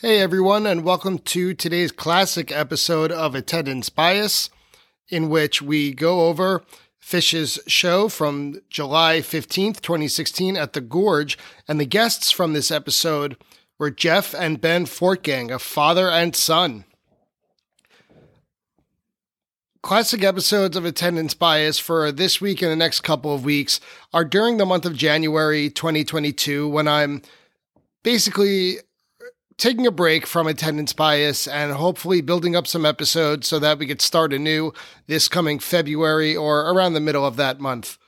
Hey everyone, and welcome to today's classic episode of Attendance Bias, in which we go over Phish's show from July 15th, 2016 at the Gorge. And the guests from this episode were Jeff and Ben Fortgang, a father and son. Classic episodes of Attendance Bias for this week and the next couple of weeks are during the month of January 2022 when I'm basically taking a break from attendance bias and hopefully building up some episodes so that we could start anew this coming February or around the middle of that month.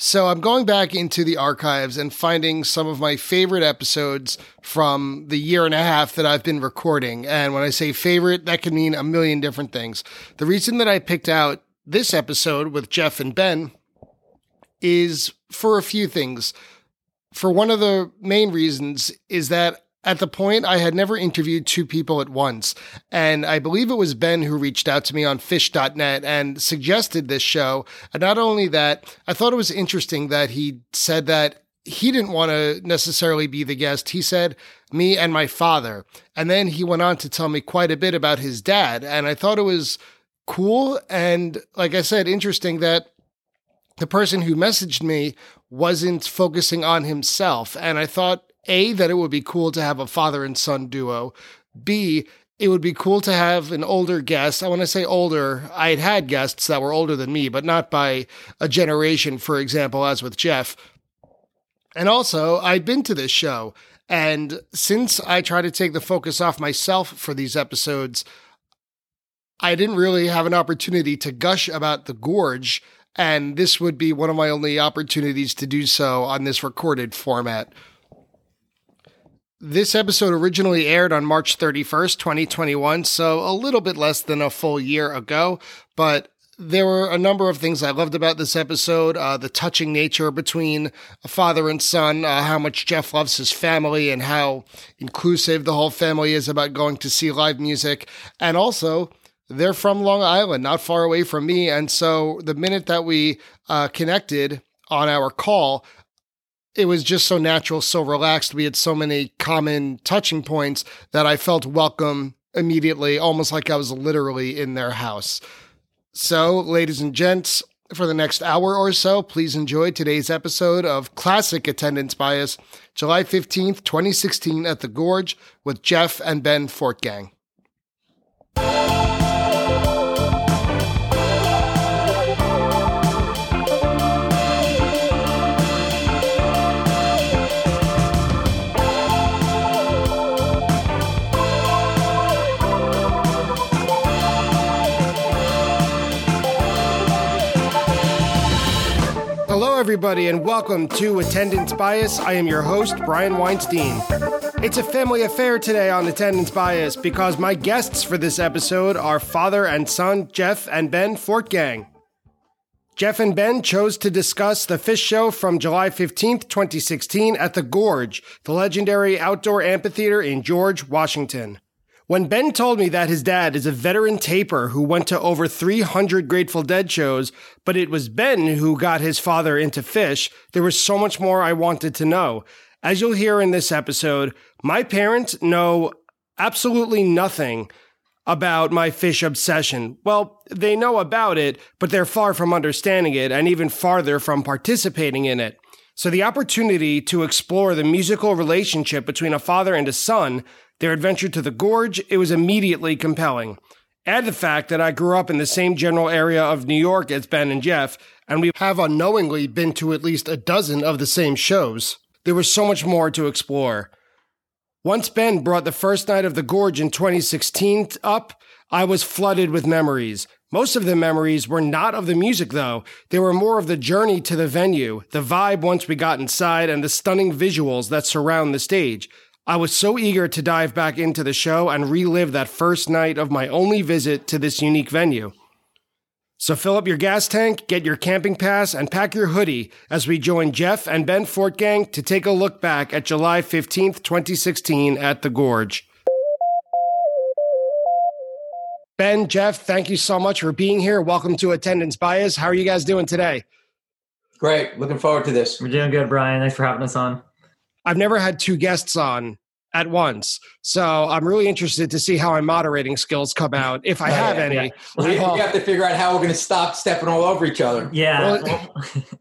So I'm going back into the archives and finding some of my favorite episodes from the year and a half that I've been recording. And when I say favorite, that can mean a million different things. The reason that I picked out this episode with Jeff and Ben is for a few things. For one of the main reasons is that at the point, I had never interviewed two people at once. And I believe it was Ben who reached out to me on phish.net and suggested this show. And not only that, I thought it was interesting that he said that he didn't want to necessarily be the guest. He said, me and my father. And then he went on to tell me quite a bit about his dad. And I thought it was cool. And like I said, interesting that the person who messaged me wasn't focusing on himself. And I thought a, that it would be cool to have a father and son duo. B, it would be cool to have an older guest. I want to say older. I had had guests that were older than me, but not by a generation, for example, as with Jeff. And also, I'd been to this show. And since I try to take the focus off myself for these episodes, I didn't really have an opportunity to gush about the gorge. And this would be one of my only opportunities to do so on this recorded format. This episode originally aired on March 31st, 2021, so a little bit less than a full year ago, but there were a number of things I loved about this episode. Uh, the touching nature between a father and son, uh, how much Jeff loves his family, and how inclusive the whole family is about going to see live music. And also, they're from Long Island, not far away from me. And so the minute that we uh, connected on our call, it was just so natural, so relaxed. We had so many common touching points that I felt welcome immediately, almost like I was literally in their house. So, ladies and gents, for the next hour or so, please enjoy today's episode of Classic Attendance Bias, July 15th, 2016, at the Gorge with Jeff and Ben Fortgang. Everybody, and welcome to Attendance Bias. I am your host, Brian Weinstein. It's a family affair today on Attendance Bias because my guests for this episode are father and son Jeff and Ben Fortgang. Jeff and Ben chose to discuss the Phish show from July 15th, 2016 at the Gorge, the legendary outdoor amphitheater in George, Washington. When Ben told me that his dad is a veteran taper who went to over 300 Grateful Dead shows, but it was Ben who got his father into Phish, there was so much more I wanted to know. As you'll hear in this episode, my parents know absolutely nothing about my Phish obsession. Well, they know about it, but they're far from understanding it and even farther from participating in it. So the opportunity to explore the musical relationship between a father and a son their adventure to the gorge, it was immediately compelling. Add the fact that I grew up in the same general area of New York as Ben and Jeff, and we have unknowingly been to at least a dozen of the same shows. There was so much more to explore. Once Ben brought the first night of the Gorge in 2016 up, I was flooded with memories. Most of the memories were not of the music, though. They were more of the journey to the venue, the vibe once we got inside, and the stunning visuals that surround the stage. I was so eager to dive back into the show and relive that first night of my only visit to this unique venue. So fill up your gas tank, get your camping pass, and pack your hoodie as we join Jeff and Ben Fortgang to take a look back at July 15th, 2016 at the Gorge. Ben, Jeff, thank you so much for being here. Welcome to Attendance Bias. How are you guys doing today? Great. Looking forward to this. We're doing good, Brian. Thanks for having us on. I've never had two guests on at once. So I'm really interested to see how my moderating skills come out, if I Oh, have yeah, any. yeah. We, we Well- have to figure out how we're going to stop stepping all over each other. Yeah. Well,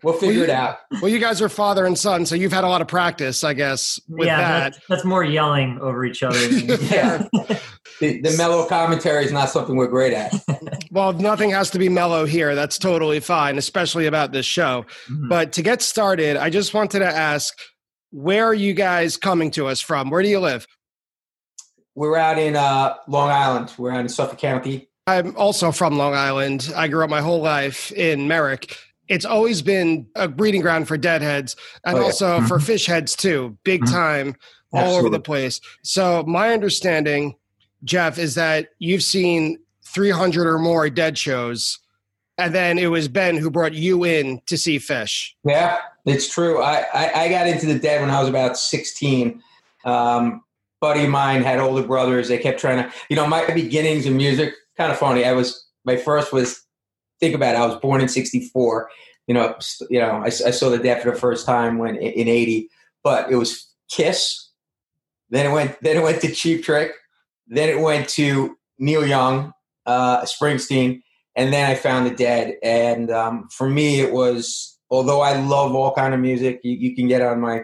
We'll figure you- it out. Well, you guys are father and son, so you've had a lot of practice, I guess, with yeah, that. That's, that's more yelling over each other. Than, Yeah. The, the mellow commentary is not something we're great at. Well, nothing has to be mellow here. That's totally fine, especially about this show. Mhm. But to get started, I just wanted to ask where are you guys coming to us from? Where do you live? We're out in uh, Long Island. We're out in Suffolk County. I'm also from Long Island. I grew up my whole life in Merrick. It's always been a breeding ground for deadheads and Oh, yeah. also for Phish heads too, big Mhm. time, all over the place. So, my understanding, Jeff, is that you've seen 300 or more dead shows, and then it was Ben who brought you in to see Phish. Yeah, it's true. I, I, I got into the dead when I was about 16. Um, buddy of mine had older brothers. They kept trying to, you know, my beginnings in music, kind of funny. I was, my first was, think about it, I was born in 64. You know, you know, I, I saw the dead for the first time when in 80, but it was Kiss. Then it went, then it went to Cheap Trick. Then it went to Neil Young, uh, Springsteen and then I found the Dead. And um, for me, it was although I love all kind of music, you, you can get on my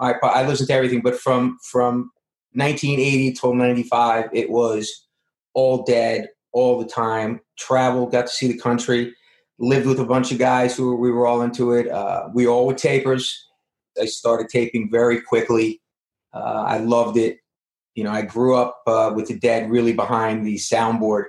iPod. I listen to everything, but from from 1980 till 95, it was all Dead all the time. Travel, got to see the country, lived with a bunch of guys who we were all into it. Uh, we all were tapers. I started taping very quickly. Uh, I loved it. You know, I grew up uh, with the Dead really behind the soundboard.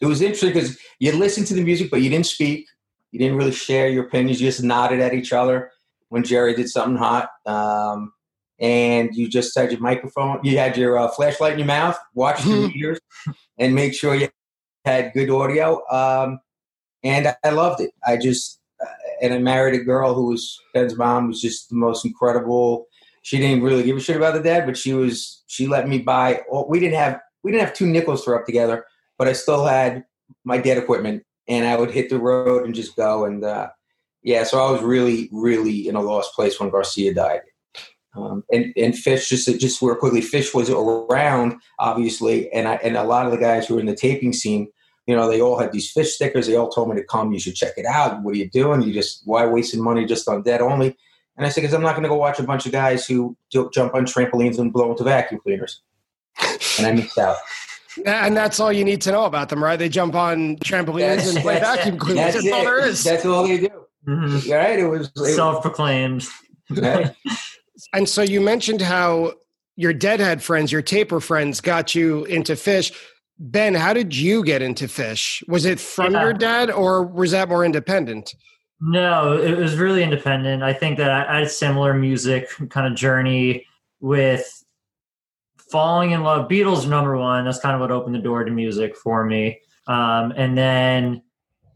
It was interesting because you listened to the music, but you didn't speak. You didn't really share your opinions. You just nodded at each other when Jerry did something hot. Um, and you just had your microphone, you had your uh, flashlight in your mouth, watched your ears, and make sure you had good audio. Um, and I, loved it. I just, uh, and I married a girl who was Ben's mom was just the most incredible. She didn't really give a shit about the dad, but she was. She let me buy. Well, we didn't have we didn't have two nickels to rub together, but I still had my dead equipment, and I would hit the road and just go. And uh, yeah, so I was really, really in a lost place when Garcia died. Um, and and Phish just just real quickly, Phish was around obviously, and I and a lot of the guys who were in the taping scene, you know, they all had these Phish stickers. They all told me to come. You should check it out. What are you doing? You just why wasting money just on dead only? And I said, because I'm not going to go watch a bunch of guys who jump on trampolines and blow into vacuum cleaners. And I missed out. And that's all you need to know about them, right? They jump on trampolines That's- and play that's- vacuum cleaners. That's That's, all there it. is. That's all they do. Mhm. Right? It was. Self-proclaimed. right? And so you mentioned how your deadhead friends, your taper friends, got you into Phish. Ben, how did you get into Phish? Was it from Yeah. your dad, or was that more independent? No, it was really independent. I think that I I had a similar music kind of journey with falling in love. Beatles number one. That's kind of what opened the door to music for me. Um, and then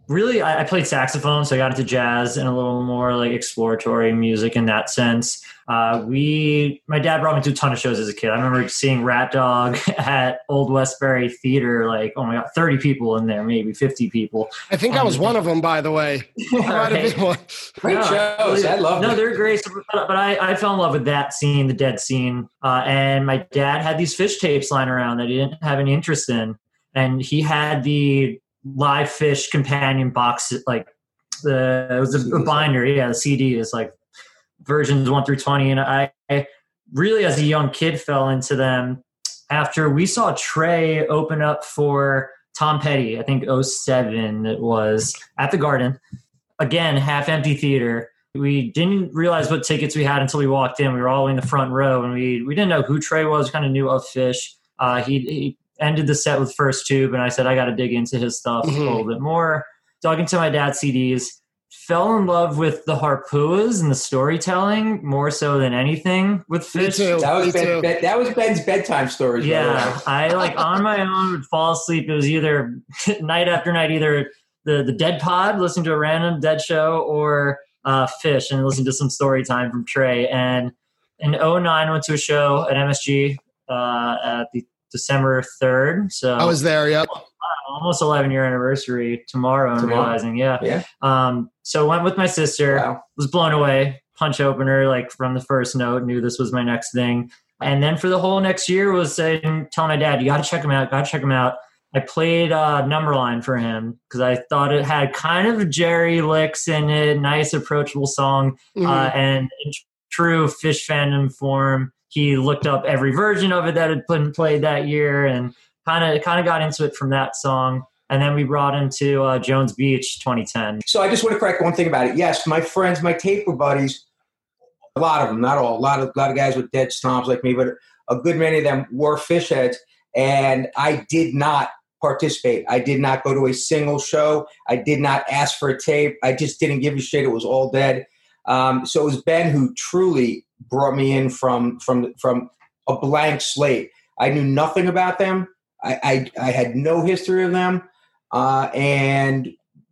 really, I, I played saxophone, so I got into jazz and a little more like exploratory music in that sense. Uh, we, my dad brought me to a ton of shows as a kid. I remember seeing RatDog at Old Westbury Theater. Like, oh my god, thirty people in there, maybe fifty people. I think I was one of them, by the way. I might have Right. one. Great No, shows. I love No, them. they're great. But, but I, I fell in love with that scene, the dead scene. Uh, and my dad had these Phish tapes lying around that he didn't have any interest in. And he had the live Phish companion box, like the it was a, a binder. Yeah, the CD is like versions one through twenty. And I, I really, as a young kid, fell into them after we saw Trey open up for Tom Petty. I think 07 it was at the Garden again half empty theater we didn't realize what tickets we had until we walked in we were all in the front row and we we didn't know who trey was kind of knew of Phish uh, he, he ended the set with first tube and i said i got to dig into his stuff Mhm. a little bit more dug into my dad's cds fell in love with the Harpuas and the storytelling more so than anything with Me Phish too. That was Me ben, too. ben, that was Ben's bedtime stories. by the yeah, way. I like on my own would fall asleep. It was either night after night, either the the Dead Pod, listening to a random Dead show, or uh, Phish, and listening to some story time from Trey. And in 09, went to a show at MSG uh, at the December third. So I was there. Yep. almost 11 year anniversary tomorrow. I'm realizing, yeah. Yeah. Um, so went with my sister Wow. was blown away. Punch opener, like from the first note, knew this was my next thing. And then for the whole next year was saying, telling my dad, you got to check him out, got to check him out. I played uh, Numberline for him because I thought it had kind of Jerry licks in it, nice, approachable song. Mhm. Uh, and in true Phish fandom form, he looked up every version of it that had been played that year and kind of kind of got into it from that song. And then we brought him to uh, Jones Beach 2010. So I just want to correct one thing about it. Yes, my friends, my taper buddies, a lot of them, not all, a lot of a lot of guys with dead snobs like me, but a good many of them were Phish heads, and I did not participate. I did not go to a single show. I did not ask for a tape. I just didn't give a shit. It was all dead. Um, so it was Ben who truly brought me in from from from a blank slate. I knew nothing about them. I I, I had no history of them, uh, and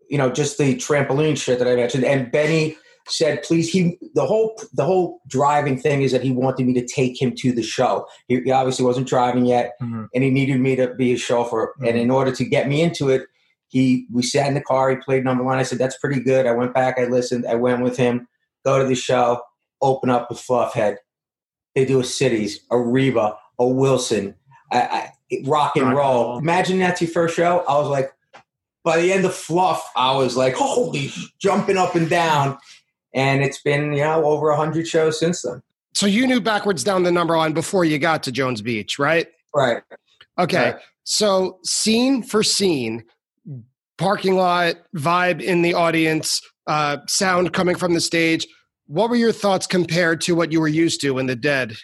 you know just the trampoline shit that I mentioned. And Benny said, "Please." He the whole the whole driving thing is that he wanted me to take him to the show. He, he obviously wasn't driving yet, Mhm. and he needed me to be a chauffeur. And in order to get me into it, he we sat in the car. He played Number Line. I said, "That's pretty good." I went back. I listened. I went with him. Go to the show. Open up with Fluffhead. They do a Cities, a Reba, a Wilson, I, I, rock and Rock roll. roll. Imagine that's your first show. I was like, by the end of Fluff, I was like, holy, jumping up and down. And it's been, you know, over a hundred shows since then. So you knew backwards down the number line before you got to Jones Beach, right? Right. Okay. Right. So scene for scene, parking lot, vibe in the audience, uh, sound coming from the stage. What were your thoughts compared to what you were used to in the dead?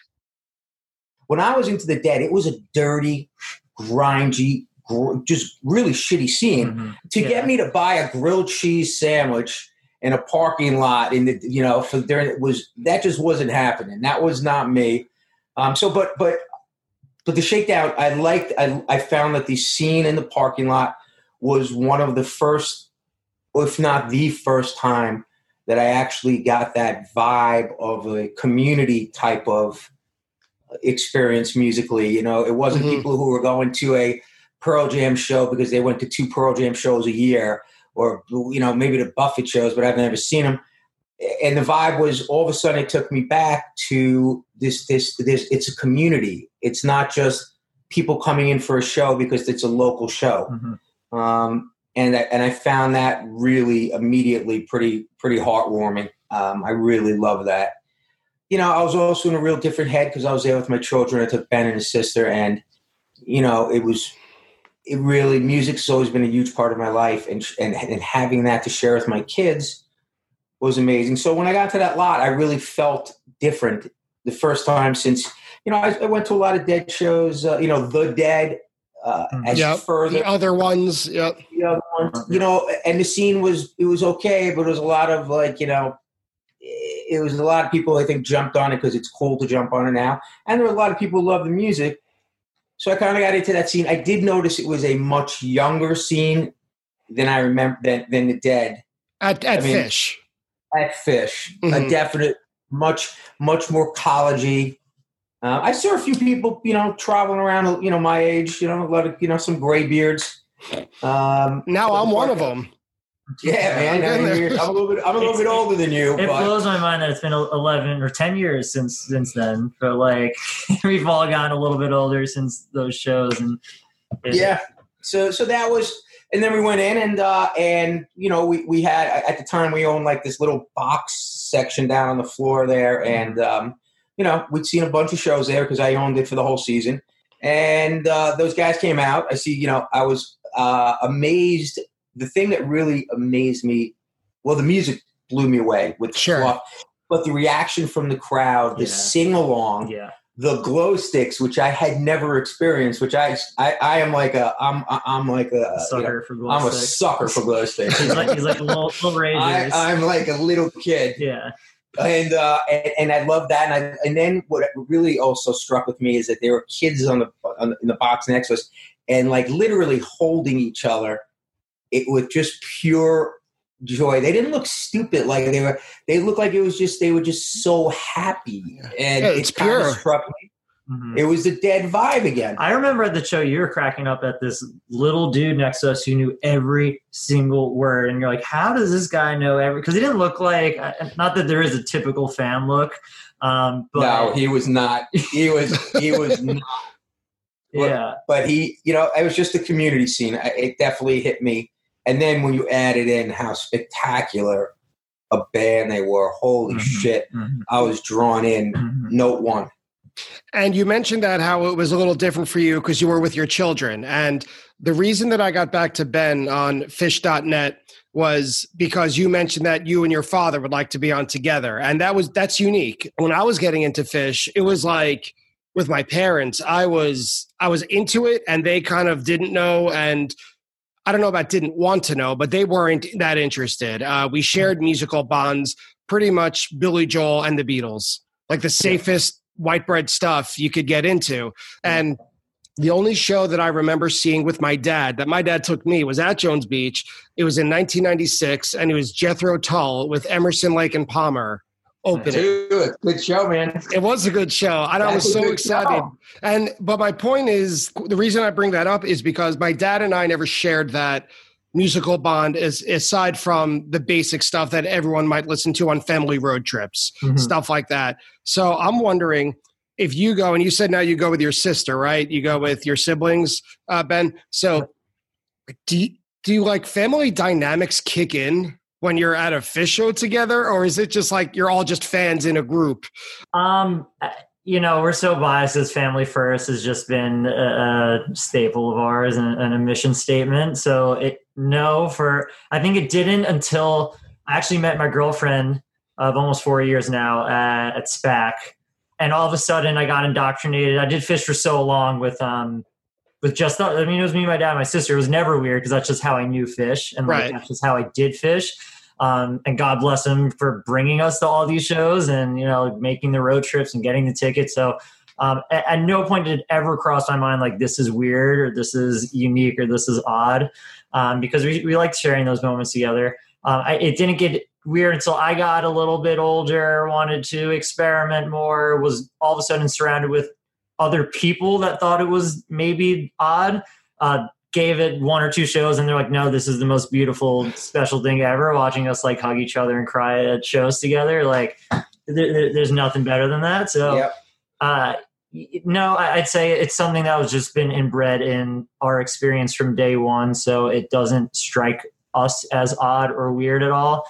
When I was into the dead, it was a dirty, grindy, gr- just really shitty scene. Mhm. to Yeah. get me to buy a grilled cheese sandwich in a parking lot in the you know for during it was that just wasn't happening that was not me um so but but but the shakedown i liked i, I found that the scene in the parking lot was one of the first if not the first time that i actually got that vibe of a community type of experience musically you know it wasn't Mhm. people who were going to a Pearl Jam show because they went to two Pearl Jam shows a year, or you know maybe the Buffett shows, but I've never seen them. And the vibe was all of a sudden it took me back to this this this. It's a community. It's not just people coming in for a show because it's a local show. Mhm. Um, and I, and I found that really immediately pretty pretty heartwarming. Um, I really love that. You know, I was also in a real different head because I was there with my children. I took Ben and his sister, and you know, it was it really music's always been a huge part of my life, and and and having that to share with my kids was amazing. So when I got to that lot, I really felt different the first time since you know I, I went to a lot of Dead shows. Uh, you know, the Dead. Uh, Mhm. as Yep. further The other ones, yep. the other ones, you know, and the scene was it was okay, but it was a lot of like you know, it was a lot of people I think jumped on it because it's cool to jump on it now, and there were a lot of people who love the music. So I kind of got into that scene. I did notice it was a much younger scene than I remember than, than the Dead At at I mean- Phish. at Phish. A Mhm. definite, much much more collegey. Uh, I saw a few people, you know, traveling around, you know, my age, you know, a lot of, you know, some gray beards. Um, Now I'm one of them. Yeah, man. I I'm mean, in you're- there. I'm a little bit. I'm a little It's- bit older than you, It but blows my mind that it's been 11 or 10 years since since then. But like we've all gotten a little bit older since those shows, and it- yeah. So, so that was, and then we went in and uh and you know we we had at the time we owned like this little box section down on the floor there, and um you know we'd seen a bunch of shows there because I owned it for the whole season, and uh, those guys came out. I see, you know, I was uh amazed. The thing that really amazed me, well, the music blew me away with Sure. Fluff, but the reaction from the crowd, the Yeah. sing along. yeah, the glow sticks, which I had never experienced, which I I, I am like a I'm I'm like a you know, sucker for glow I'm a sucker for glow sticks. He's like he's like a little little I. I'm like a little kid, yeah, and uh, and, and I love that. And, I, and then what really also struck with me is that there were kids on the, on the in the box next to us, and like literally holding each other, it with just pure joy. They didn't look stupid like they were. They looked like it was just they were just so happy, and Yeah, it's it kind of pure. struck me. Mhm. It was a dead vibe again. I remember at the show you were cracking up at this little dude next to us who knew every single word, and you're like, "How does this guy know every?" Because he didn't look like, uh, not that there is a typical fan look, Um, but, no, he was not. He was. He was not. yeah. But he, you know, it was just a community scene. It definitely hit me. And then when you added in how spectacular a band they were, holy Mhm. shit! Mhm. I was drawn in. Mhm. Note one. And you mentioned that how it was a little different for you because you were with your children. And the reason that I got back to Ben on phish.net was because you mentioned that you and your father would like to be on together. And that was that's unique. When I was getting into Phish, it was like with my parents, I was I was into it and they kind of didn't know and I don't know about didn't want to know, but they weren't that interested. Uh, we shared musical bonds, pretty much Billy Joel and the Beatles, like the safest white bread stuff you could get into. And the only show that I remember seeing with my dad, that my dad took me, was at Jones Beach. It was in 1996, and it was Jethro Tull with Emerson, Lake, and Palmer opening. Dude, good show, man. It was a good show, and I was so excited. show. And but my point is, the reason I bring that up is because my dad and I never shared that musical bond, is aside from the basic stuff that everyone might listen to on family road trips, Mhm. stuff like that. So I'm wondering if you go, and you said now you go with your sister, right? You go with your siblings, uh, Ben. So do you, do you like family dynamics kick in? When you're at a Phish show together, or is it just like you're all just fans in a group? Um, you know, we're so biased as family first has just been a, a staple of ours and, and a mission statement. So it no for I think it didn't until I actually met my girlfriend of almost four years now at, at SPAC, and all of a sudden I got indoctrinated. I did Phish for so long with um with just I mean it was me, my dad, my sister. It was never weird because that's just how I knew Phish and like Right. that's just how I did Phish. Um, and God bless him for bringing us to all these shows and you know making the road trips and getting the tickets. So um, at, at no point did it ever cross my mind like this is weird or this is unique or this is odd um, because we, we liked sharing those moments together. Um, I, it didn't get weird until I got a little bit older, wanted to experiment more, was all of a sudden surrounded with other people that thought it was maybe odd. Uh, gave it one or two shows and they're like, no, this is the most beautiful, special thing ever. Watching us like hug each other and cry at shows together, like there, there- there's nothing better than that. So, Yep. uh, no, I'd say it's something that was just been inbred in our experience from day one. So it doesn't strike us as odd or weird at all.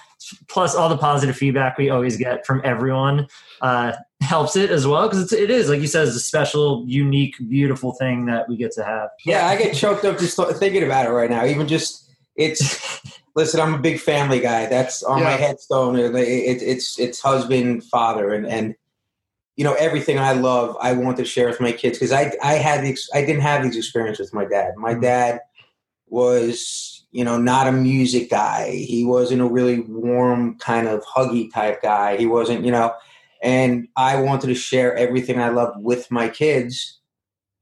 Plus, all the positive feedback we always get from everyone uh, helps it as well because it is, like you said, it's a special, unique, beautiful thing that we get to have. Yeah, I get choked up just thinking about it right now. Even just it's. listen, I'm a big family guy. That's on my headstone. It, it, it's it's husband, father, and and you know everything I love. I want to share with my kids because I I had the ex- I didn't have these experiences with my dad. My Mhm. dad was you know not a music guy. He wasn't a really warm kind of huggy type guy. He wasn't you know. And I wanted to share everything I loved with my kids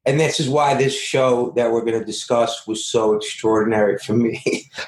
and this is why this show that we're going to discuss was so extraordinary for me.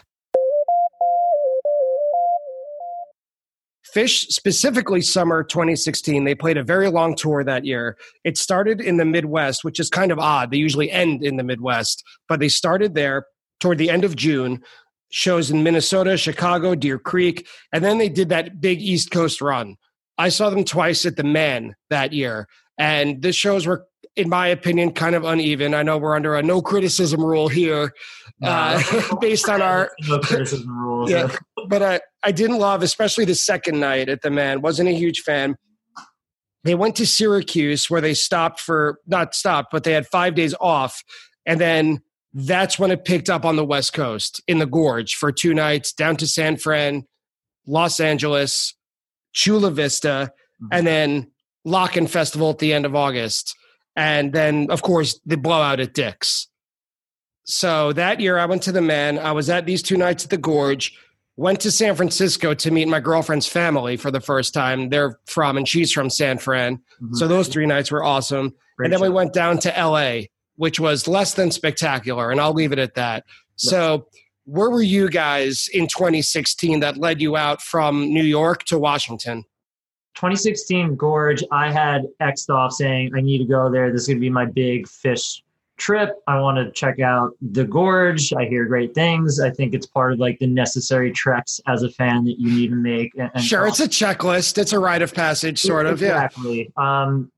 Phish, specifically summer 2016, they played a very long tour that year. It started in the Midwest, which is kind of odd. They usually end in the Midwest, but they started there toward the end of June, shows in Minnesota, Chicago, Deer Creek, and then they did that big East Coast run. I saw them twice at the Mann that year, and the shows were, in my opinion, kind of uneven. I know we're under a no criticism rule here, uh, based on our no criticism rules. Yeah. but I, I didn't love, especially the second night at the Mann. Wasn't a huge fan. They went to Syracuse where they stopped for not stopped, but they had five days off, and then that's when it picked up on the West Coast in the Gorge for two nights, down to San Fran, Los Angeles, Chula Vista, and then Lockn' Festival at the end of August, and then of course the blowout at Dick's. So that year I went to the Mann. I was at these two nights at the Gorge went to San Francisco to meet my girlfriend's family for the first time. They're from, and she's from San Fran. Mhm. So those three nights were awesome. Great and then we went down to LA, which was less than spectacular. And I'll leave it at that. So, where were you guys in 2016 that led you out from New York to Washington? 2016 Gorge, I had X'd off saying I need to go there. This is going to be my big Phish trip. I want to check out the gorge. I hear great things. I think it's part of like the necessary treks as a fan that you need to make. And, and sure, it's a checklist. It's a rite of passage, sort of. Exactly. Yeah. Um,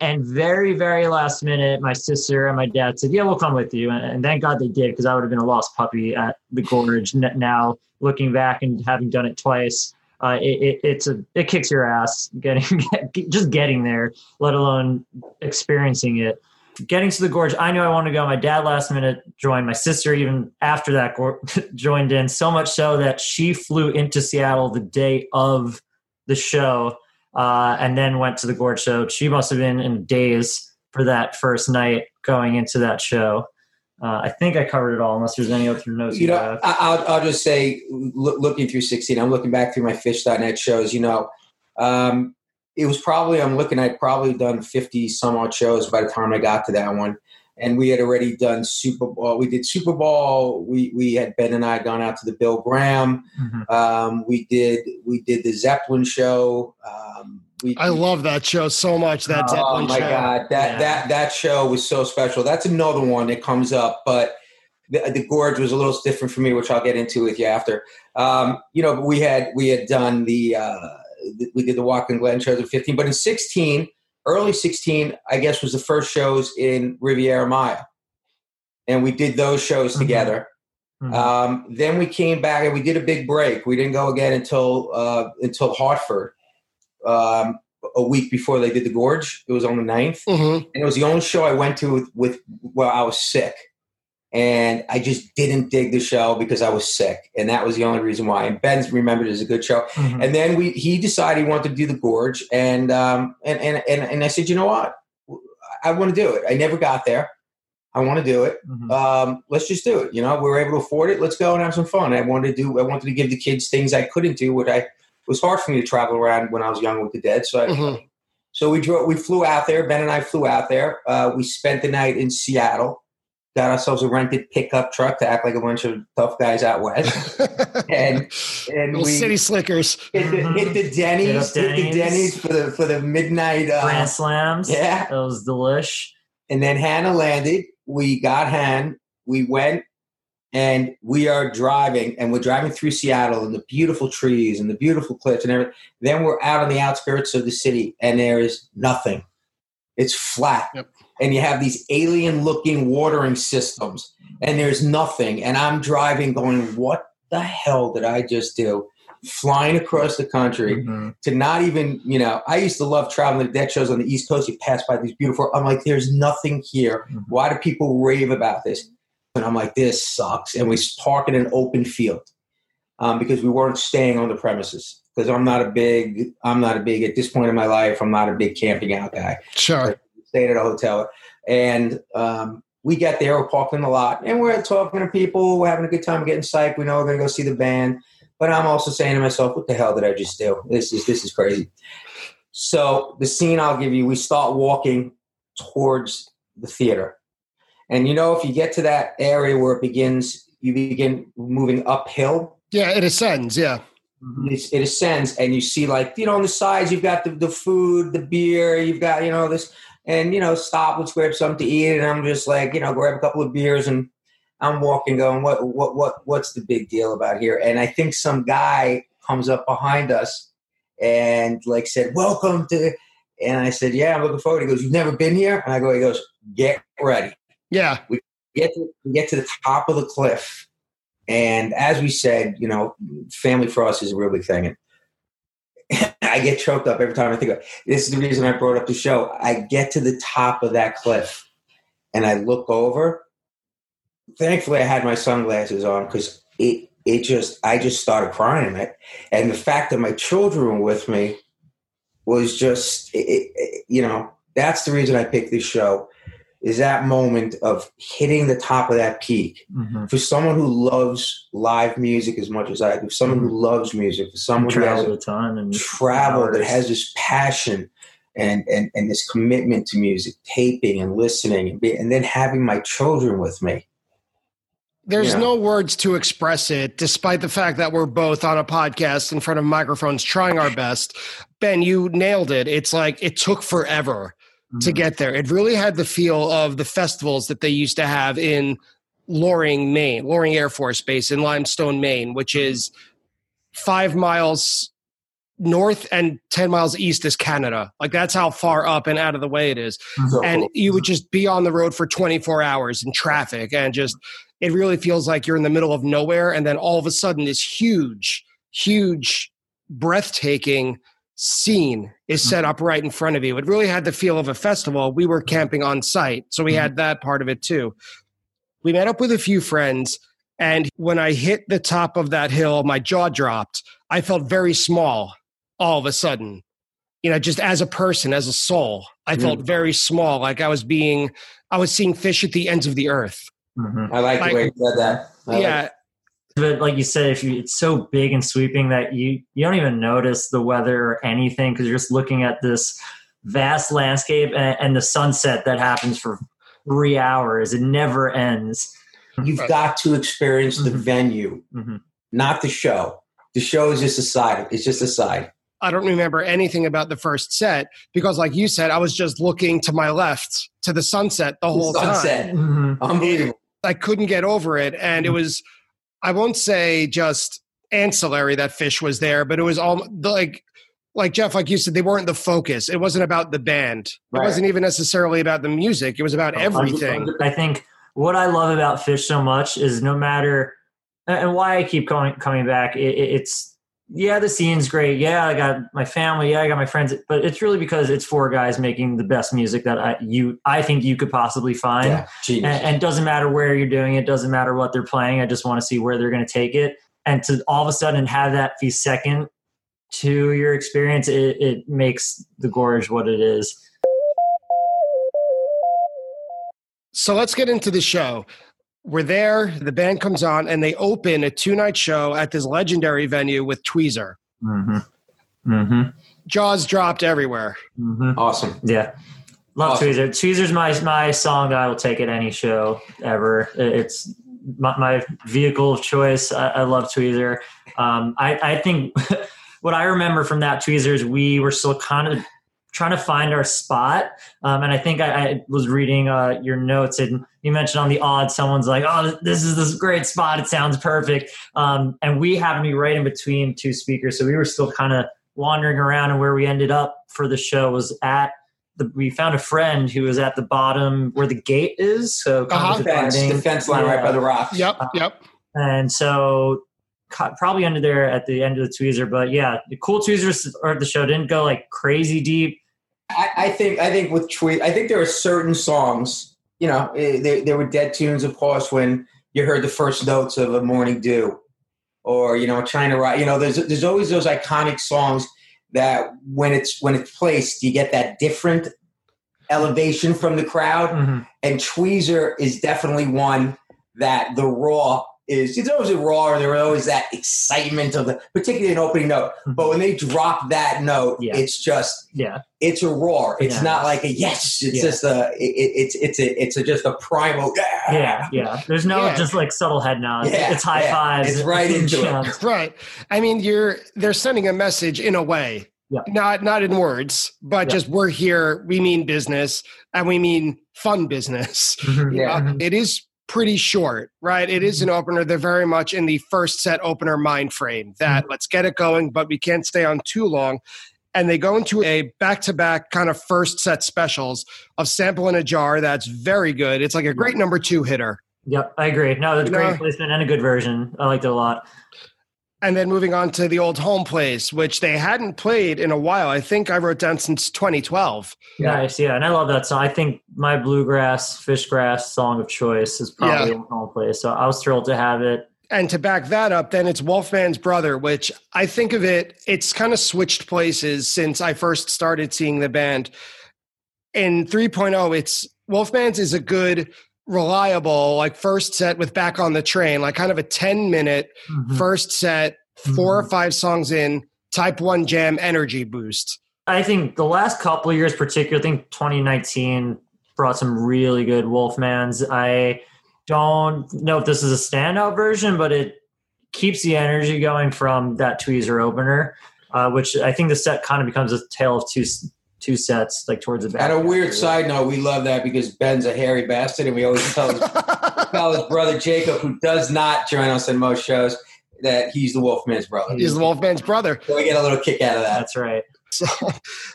and very, very last minute, my sister and my dad said, "Yeah, we'll come with you." And, and thank God they did, because I would have been a lost puppy at the gorge. Now, looking back and having done it twice, uh, it, it, it's a it kicks your ass getting just getting there, let alone experiencing it getting to the gorge, I knew I wanted to go. My dad last minute joined. My sister even after that joined in. So much so that she flew into Seattle the day of the show, uh, and then went to the gorge show. She must have been in days for that first night going into that show. Uh, I think I covered it all, unless there's any other notes. You, you know, I'll, I'll just say, looking through 16, I'm looking back through my phish.net shows. You know, um, it was probably I'm looking at probably done 50 some odd shows by the time I got to that one. And we had already done Super Ball. We did Super Ball. We we had Ben and I gone out to the Bill Graham. Mm-hmm. Um, we did we did the Zeppelin show. Um, we, I love that show so much. That oh, Zeppelin my show. god, that yeah. that that show was so special. That's another one that comes up, but the, the, gorge was a little different for me, which I'll get into with you after. Um, you know, we had we had done the. Uh, we did the Watkins Glen shows in 15, but in 16, early 16, I guess was the first shows in Riviera Maya. And we did those shows mm-hmm. together. Mm-hmm. Um, then we came back and we did a big break. We didn't go again until uh, until Hartford. Um, a week before they did the Gorge, it was on the 9th, mm-hmm. and it was the only show I went to with, with well, I was sick and I just didn't dig the show because I was sick, and that was the only reason why. And Ben remembered it as a good show, mm-hmm. and then we he decided he wanted to do the Gorge, and um and and and, and I said, you know what, I want to do it. I never got there. I want to do it. Mm-hmm. Um, let's just do it. You know, we are able to afford it. Let's go and have some fun. I wanted to do. I wanted to give the kids things I couldn't do. What I was hard for me to travel around when I was young with the dead. So I, mm-hmm. so we drove. We flew out there. Ben and I flew out there. Uh, we spent the night in Seattle got ourselves a rented pickup truck to act like a bunch of tough guys out west, and and we city slickers hit the, hit the Denny's, hit, Denny's. hit, the Denny's for the for the midnight uh, grand slams. Yeah, that was delish. And then Hannah landed. We got Han. We went. And we are driving, and we're driving through Seattle and the beautiful trees and the beautiful cliffs and everything. Then we're out on the outskirts of the city, and there is nothing. It's flat. Yep and you have these alien looking watering systems and there's nothing and i'm driving going what the hell did i just do? Flying across the country mm-hmm. to not even you know i used to love traveling to deck shows on the east coast. You pass by these beautiful i'm like there's nothing here. Mm-hmm. why do people rave about this? And i'm like this sucks. And we park in an open field um, because we weren't staying on the premises because i'm not a big i'm not a big at this point in my life i'm not a big camping out guy. Sure stayed at a hotel. And um, we get there, we're parking a lot, and we're talking to people, we're having a good time, getting psyched. We know we're going to go see the band. But I'm also saying to myself, what the hell did I just do? This is this is crazy. So the scene I'll give you, we start walking towards the theater. And you know, if you get to that area where it begins, you begin moving uphill. Yeah, it ascends. Yeah. It, it ascends, and you see, like, you know, on the sides, you've got the, the food, the beer, you've got, you know, this and you know stop let's grab something to eat and i'm just like you know grab a couple of beers and i'm walking going what what what what's the big deal about here? And i think some guy comes up behind us and like said welcome to and i said yeah i'm looking forward. He goes you've never been here? And i go he goes get ready. Yeah. We get to, we get to the top of the cliff and as we said you know family for us is a real big thing and I get choked up every time I think about it. This is the reason I brought up the show. I get to the top of that cliff and I look over. Thankfully, I had my sunglasses on because it it just I just started crying. And the fact that my children were with me was just it, it, you know that's the reason I picked this show is that moment of hitting the top of that peak mm-hmm. for someone who loves live music as much as I do, someone mm-hmm. who loves music, for someone who has a ton and travel that has this passion and, and, and this commitment to music, taping and listening, and, be, and then having my children with me. There's yeah. no words to express it, despite the fact that we're both on a podcast in front of microphones trying our best. Ben, you nailed it. It's like it took forever to Mhm. get there. It really had the feel of the festivals that they used to have in Loring, Maine, Loring Air Force Base in Limestone, Maine, which is five miles north and 10 miles east is Canada. Like that's how far up and out of the way it is. So And you would just be on the road for 24 hours in traffic and just, it really feels like you're in the middle of nowhere. And then all of a sudden, this huge, huge, breathtaking scene is set mm-hmm. up right in front of you. It really had the feel of a festival. We were camping on site, so we mm-hmm. had that part of it too. We met up with a few friends, and when I hit the top of that hill, my jaw dropped. I felt very small all of a sudden. You know, just as a person, as a soul, I mm-hmm. felt very small, like I was being, I was seeing Phish at the ends of the earth. Mhm. I like the way you said that. I like- yeah, But like you said, if you, it's so big and sweeping that you you don't even notice the weather or anything because you're just looking at this vast landscape and, and the sunset that happens for three hours. It never ends. You've got to experience the Mhm. venue, Mhm. not the show. The show is just a side. It's just a side. I don't remember anything about the first set because, like you said, I was just looking to my left to the sunset the whole time. Sunset. Mhm. Unbelievable. I couldn't get over it. And it was, I won't say just ancillary that Phish was there, but it was all like, like Jeff, like you said, they weren't the focus. It wasn't about the band. It wasn't even necessarily about the music. It was about oh, everything. I think what I love about Phish so much is no matter and why I keep coming coming back. It- it's yeah, the scene's great. Yeah, I got my family. Yeah, I got my friends. But it's really because it's four guys making the best music that I you I think you could possibly find. Yeah, and, and it doesn't matter where you're doing it doesn't matter what they're playing i just want to see where they're going to take it and to all of a sudden have that be second to your experience it, it makes the gorge what it is So let's get into the show. We're there, the band comes on, and they open a two night show at this legendary venue with Tweezer. mm-hmm. Mm-hmm. Jaws dropped everywhere. Mm-hmm. awesome. yeah love Awesome. tweezer tweezer's my my song that i will take at any show ever it's my, my vehicle of choice i, I love tweezer um, I, I think what i remember from that tweezer is we were still kind of trying to find our spot. Um, and i think I, I was reading uh, your notes and you mentioned on the odd someone's like oh this is this great spot. It sounds perfect. Um, and we happened to be right in between two speakers. So we were still kind of wandering around and where we ended up for the show was at the, we found a friend who was at the bottom where the gate is. So kind Uh-huh. of Fence, the fence line right by the rocks. Yep, yep. and so probably under there at the end of the tweezer but yeah the cool tweezers or the show didn't go like crazy deep I, I think I think with tweet, I think there are certain songs. You know, eh, there, there were dead tunes, of course, when you heard the first notes of a Morning Dew, or you know, China Rock. You know, there's there's always those iconic songs that when it's when it's placed, you get that different elevation from the crowd. Mhm. And Tweezer is definitely one that the raw is. It's always a raw, or there always that excitement of the, particularly an opening note. But when they drop that note, Yeah. it's just yeah it's a roar. It's Yeah. not like a yes. It's Yeah. just a. It, it's it's a it's a just a primal. yeah yeah there's no Yeah. just like subtle head nods Yeah, it's high yeah. fives It's right into it. Right. I mean, you're they're sending a message in a way. Yeah. Not not in words, but Yeah. just we're here, we mean business and we mean fun business. Mhm. Yeah. Uh, it is pretty short, right? It is an mm-hmm. opener. They're very much in the first set opener mind frame that mm-hmm. let's get it going, but we can't stay on too long. And they go into a back to back kind of first set specials of sample in a jar that's very good. It's like a great number two hitter. Yep, I agree. No, that's You great know- placement and a good version. I liked it a lot. And then moving on to the old home place, which they hadn't played in a while. I think I wrote down since 2012. Yeah. Nice, yeah, and I love that song. I think my bluegrass, fishgrass song of choice is probably Yeah. home place. So I was thrilled to have it. And to back that up, then it's Wolfman's Brother, which I think of it, it's kind of switched places since I first started seeing the band. In 3.0, it's Wolfman's is a good, reliable, like first set with Back on the Train, like kind of a 10 minute Mhm. first set, 4 or Mhm. five songs in, type one jam energy boost. I think the last couple of years, particularly, I think 2019 brought some really good Wolfmans. I don't know if this is a standout version, but it keeps the energy going from that tweezer opener, uh, which I think the set kind of becomes a tale of two two sets, like towards the back. At a weird side note, we love that because Ben's a hairy bastard, and we always tell his, tell his brother Jacob, who does not join us in most shows, that he's the Wolfman's brother. He's the Wolfman's brother. So we get a little kick out of that. That's right. So,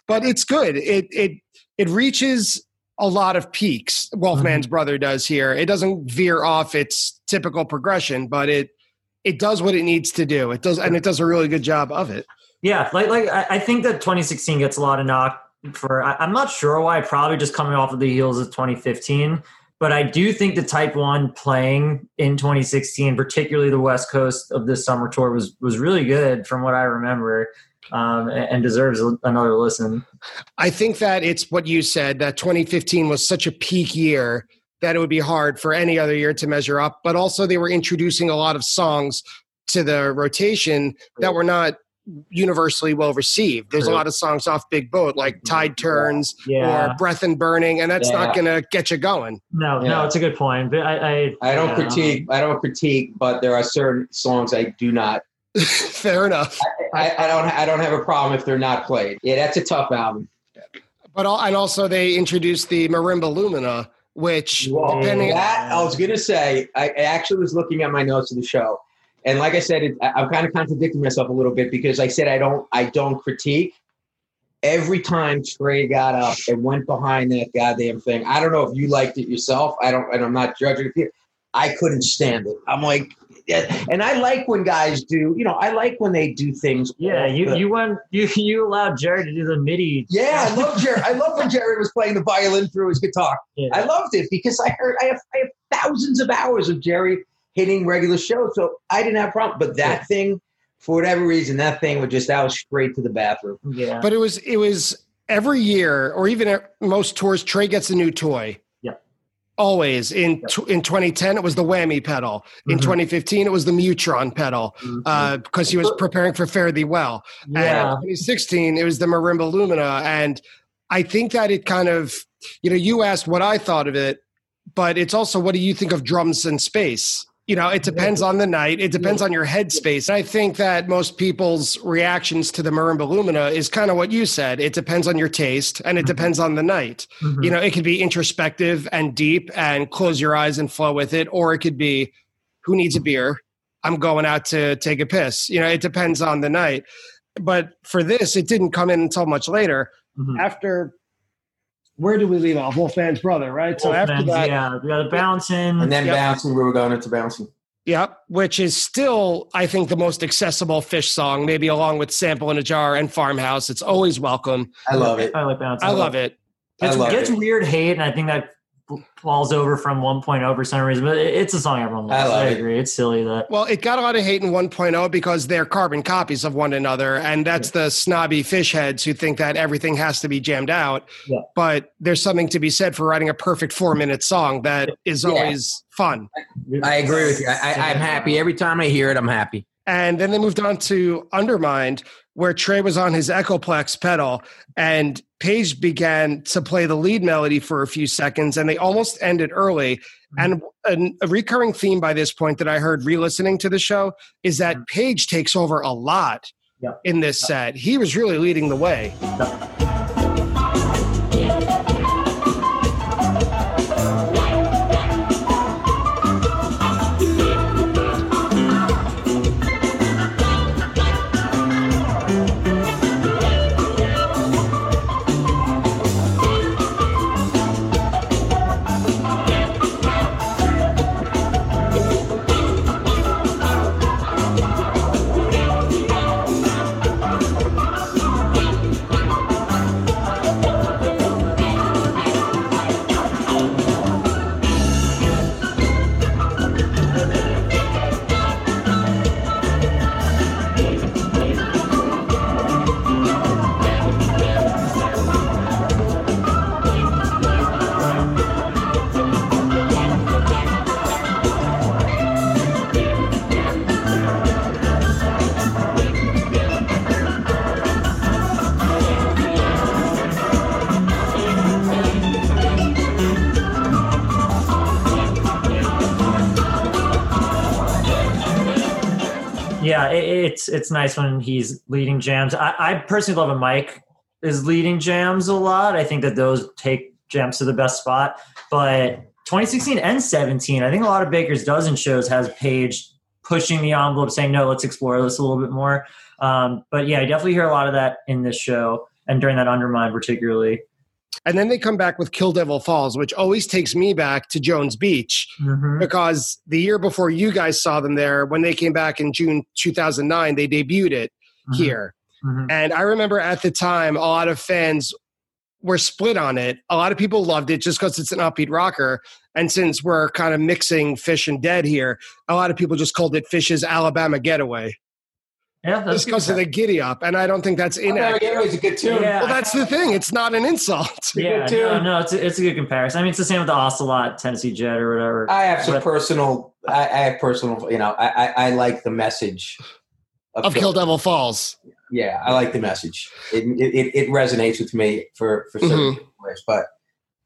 but it's good. It it it reaches a lot of peaks. Wolfman's Mm-hmm. brother does here. It doesn't veer off its typical progression, but it it does what it needs to do. It does, and it does a really good job of it. Yeah, like like I, I think that 2016 gets a lot of knock for. I'm not sure why. Probably just coming off of the heels of 2015. But I do think the Type One playing in 2016, particularly the West Coast of this summer tour, was was really good from what I remember, um, and deserves another listen. I think that it's what you said that 2015 was such a peak year that it would be hard for any other year to measure up. But also, they were introducing a lot of songs to the rotation that were not universally well received. There's a lot of songs off Big Boat, like mm-hmm. Tide Turns Yeah. or Breath and Burning, and that's not going to get you going. No, Yeah. no, it's a good point. But I, I, I don't yeah, critique. I don't critique, but there are certain songs I do not. Fair enough. I, I don't. I don't have a problem if they're not played. Yeah, that's a tough album. But all, and also they introduced the Marimba Lumina, which Whoa. depending That I was gonna say. I I actually was looking at my notes of the show, and like I said, it, I- I'm kind of contradicting myself a little bit because I said I don't. I don't critique. Every time Trey got up and went behind that goddamn thing, I don't know if you liked it yourself. I don't, and I'm not judging you. I couldn't stand it. I'm like, yeah. and I like when guys do. You know, I like when they do things. Yeah, you the- you went you you allowed Jared to do the MIDI. Yeah, I love Jared. I love when Jared was playing the violin through his guitar. Yeah. I loved it because I heard I have I have thousands of hours of Jerry hitting regular shows, so I didn't have a problem. But that thing, for whatever reason, that thing would just that was straight to the bathroom. yeah. but it was it was every year or even at most tours trey gets a new toy Yep. always in Yep. in 2010 it was the whammy pedal in Mhm. 2015 it was the mutron pedal uh, because he was preparing for fare thee well and yeah. 2016 it was the marimba lumina and i think that it kind of you know you asked what i thought of it but it's also what do you think of drums in space you know it depends on the night. It depends on your headspace. And i think that most people's reactions to the marimba lumina is kind of what you said. It depends on your taste and it Mhm. depends on the night. Mhm. you know it could be introspective and deep and close your eyes and flow with it or it could be who needs a beer? I'm going out to take a piss. You know it depends on the night. But for this it didn't come in until much later. Mhm. after where did we leave off wolfman's brother right so after that yeah, we got the bouncing. And then Yep. bouncing, we were going into bouncing. Yep, which is still, I think, the most accessible phish song, maybe along with Sample in a Jar and Farmhouse. It's always welcome. I love it. I like bouncing. I love it. I It's, love gets it. weird hate, and I think that falls over from 1.0 for some reason. But it's a song everyone loves. I, love it. agree. It's silly that. Well, it got a lot of hate in 1.0 because they're carbon copies of one another. And that's the snobby phish heads who think that everything has to be jammed out. Yeah. But there's something to be said for writing a perfect four minute song that is Yeah. always fun. I agree with you. I, I, I'm happy every time I hear it. I'm happy. And then they moved on to Undermind, where Trey was on his Echoplex pedal, and Page began to play the lead melody for a few seconds, and they almost ended early. Mm-hmm. And an, a recurring theme by this point that I heard re listening to the show is that mm-hmm. Page takes over a lot Yeah. in this set. He was really leading the way. Yeah, it's it's nice when he's leading jams. I, I personally love a mic is leading jams a lot. I think that those take jams to the best spot. But 2016 and 17, I think a lot of Baker's Dozen shows has Page pushing the envelope, saying, no, let's explore this a little bit more. Um, but yeah, I definitely hear a lot of that in this show and during that Undermine particularly. And then they come back with Kill Devil Falls, which always takes me back to Jones Beach Mm-hmm. because the year before you guys saw them there, when they came back in June 2009, they debuted it Mm-hmm. here. Mhm. And I remember at the time, a lot of fans were split on it. A lot of people loved it just because it's an upbeat rocker. And since we're kind of mixing Phish and Dead here, a lot of people just called it Phish's Alabama Getaway Yeah, that's just because of the giddy up. And I don't think that's in. inaccurate. Getaway's a good tune. Yeah. Well, that's the thing. It's not an insult. Yeah, good no, tune. no, it's a, it's a good comparison. I mean, it's the same with the Ocelot, Tennessee Jed, or whatever. I have some But- personal. I, I have personal. You know, I, I, I like the message Of Kill Devil Falls. Yeah, I like the message. It it, it resonates with me for for certain Mhm. ways, but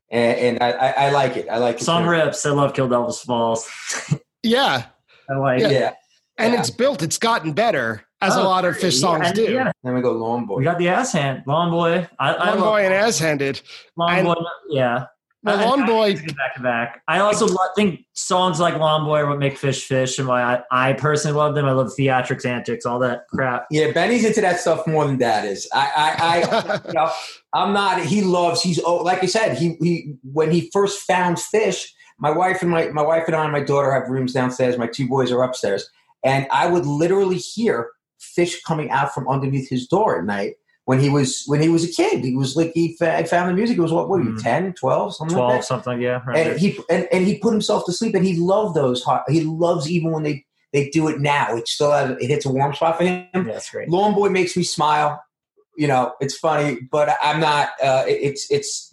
and, and I, I, I like it. I like the Song tune. rips. I love Kill Devil Falls. Yeah. I like Yeah. it. Yeah. And Yeah. it's built, it's gotten better, as a Oh, lot of Phish songs and- do. Yeah, Then we go Lawn Boy. we got the ass hand, Lawn Boy. I, I Long love Boy and Ass Handed. Long and- Boy. Yeah, Well, I- Long I- Boy, back to back. I also lo- think songs like Lawn Boy are what make Phish Phish, and why I, I personally love them. I love theatrics, antics, all that crap. Yeah, Benny's into that stuff more than Dad is. I, I, I you know, I'm not. He loves. He's oh, like I said. He he when he first found phish. My wife and my my wife and I and my daughter have rooms downstairs. My two boys are upstairs, and I would literally hear phish coming out from underneath his door at night when he was when he was a kid. He was like he fa- found the music. It was what? What were you? Mhm. 10, 12, something Twelve, like that. something. Yeah, right. And he and, and he put himself to sleep, and he loved those. Hot, he loves even when they they do it now. It still has, it hits a warm spot for him. yeah, that's great. Lawn Boy makes me smile. You know, it's funny, but I'm not. Uh, it- it's it's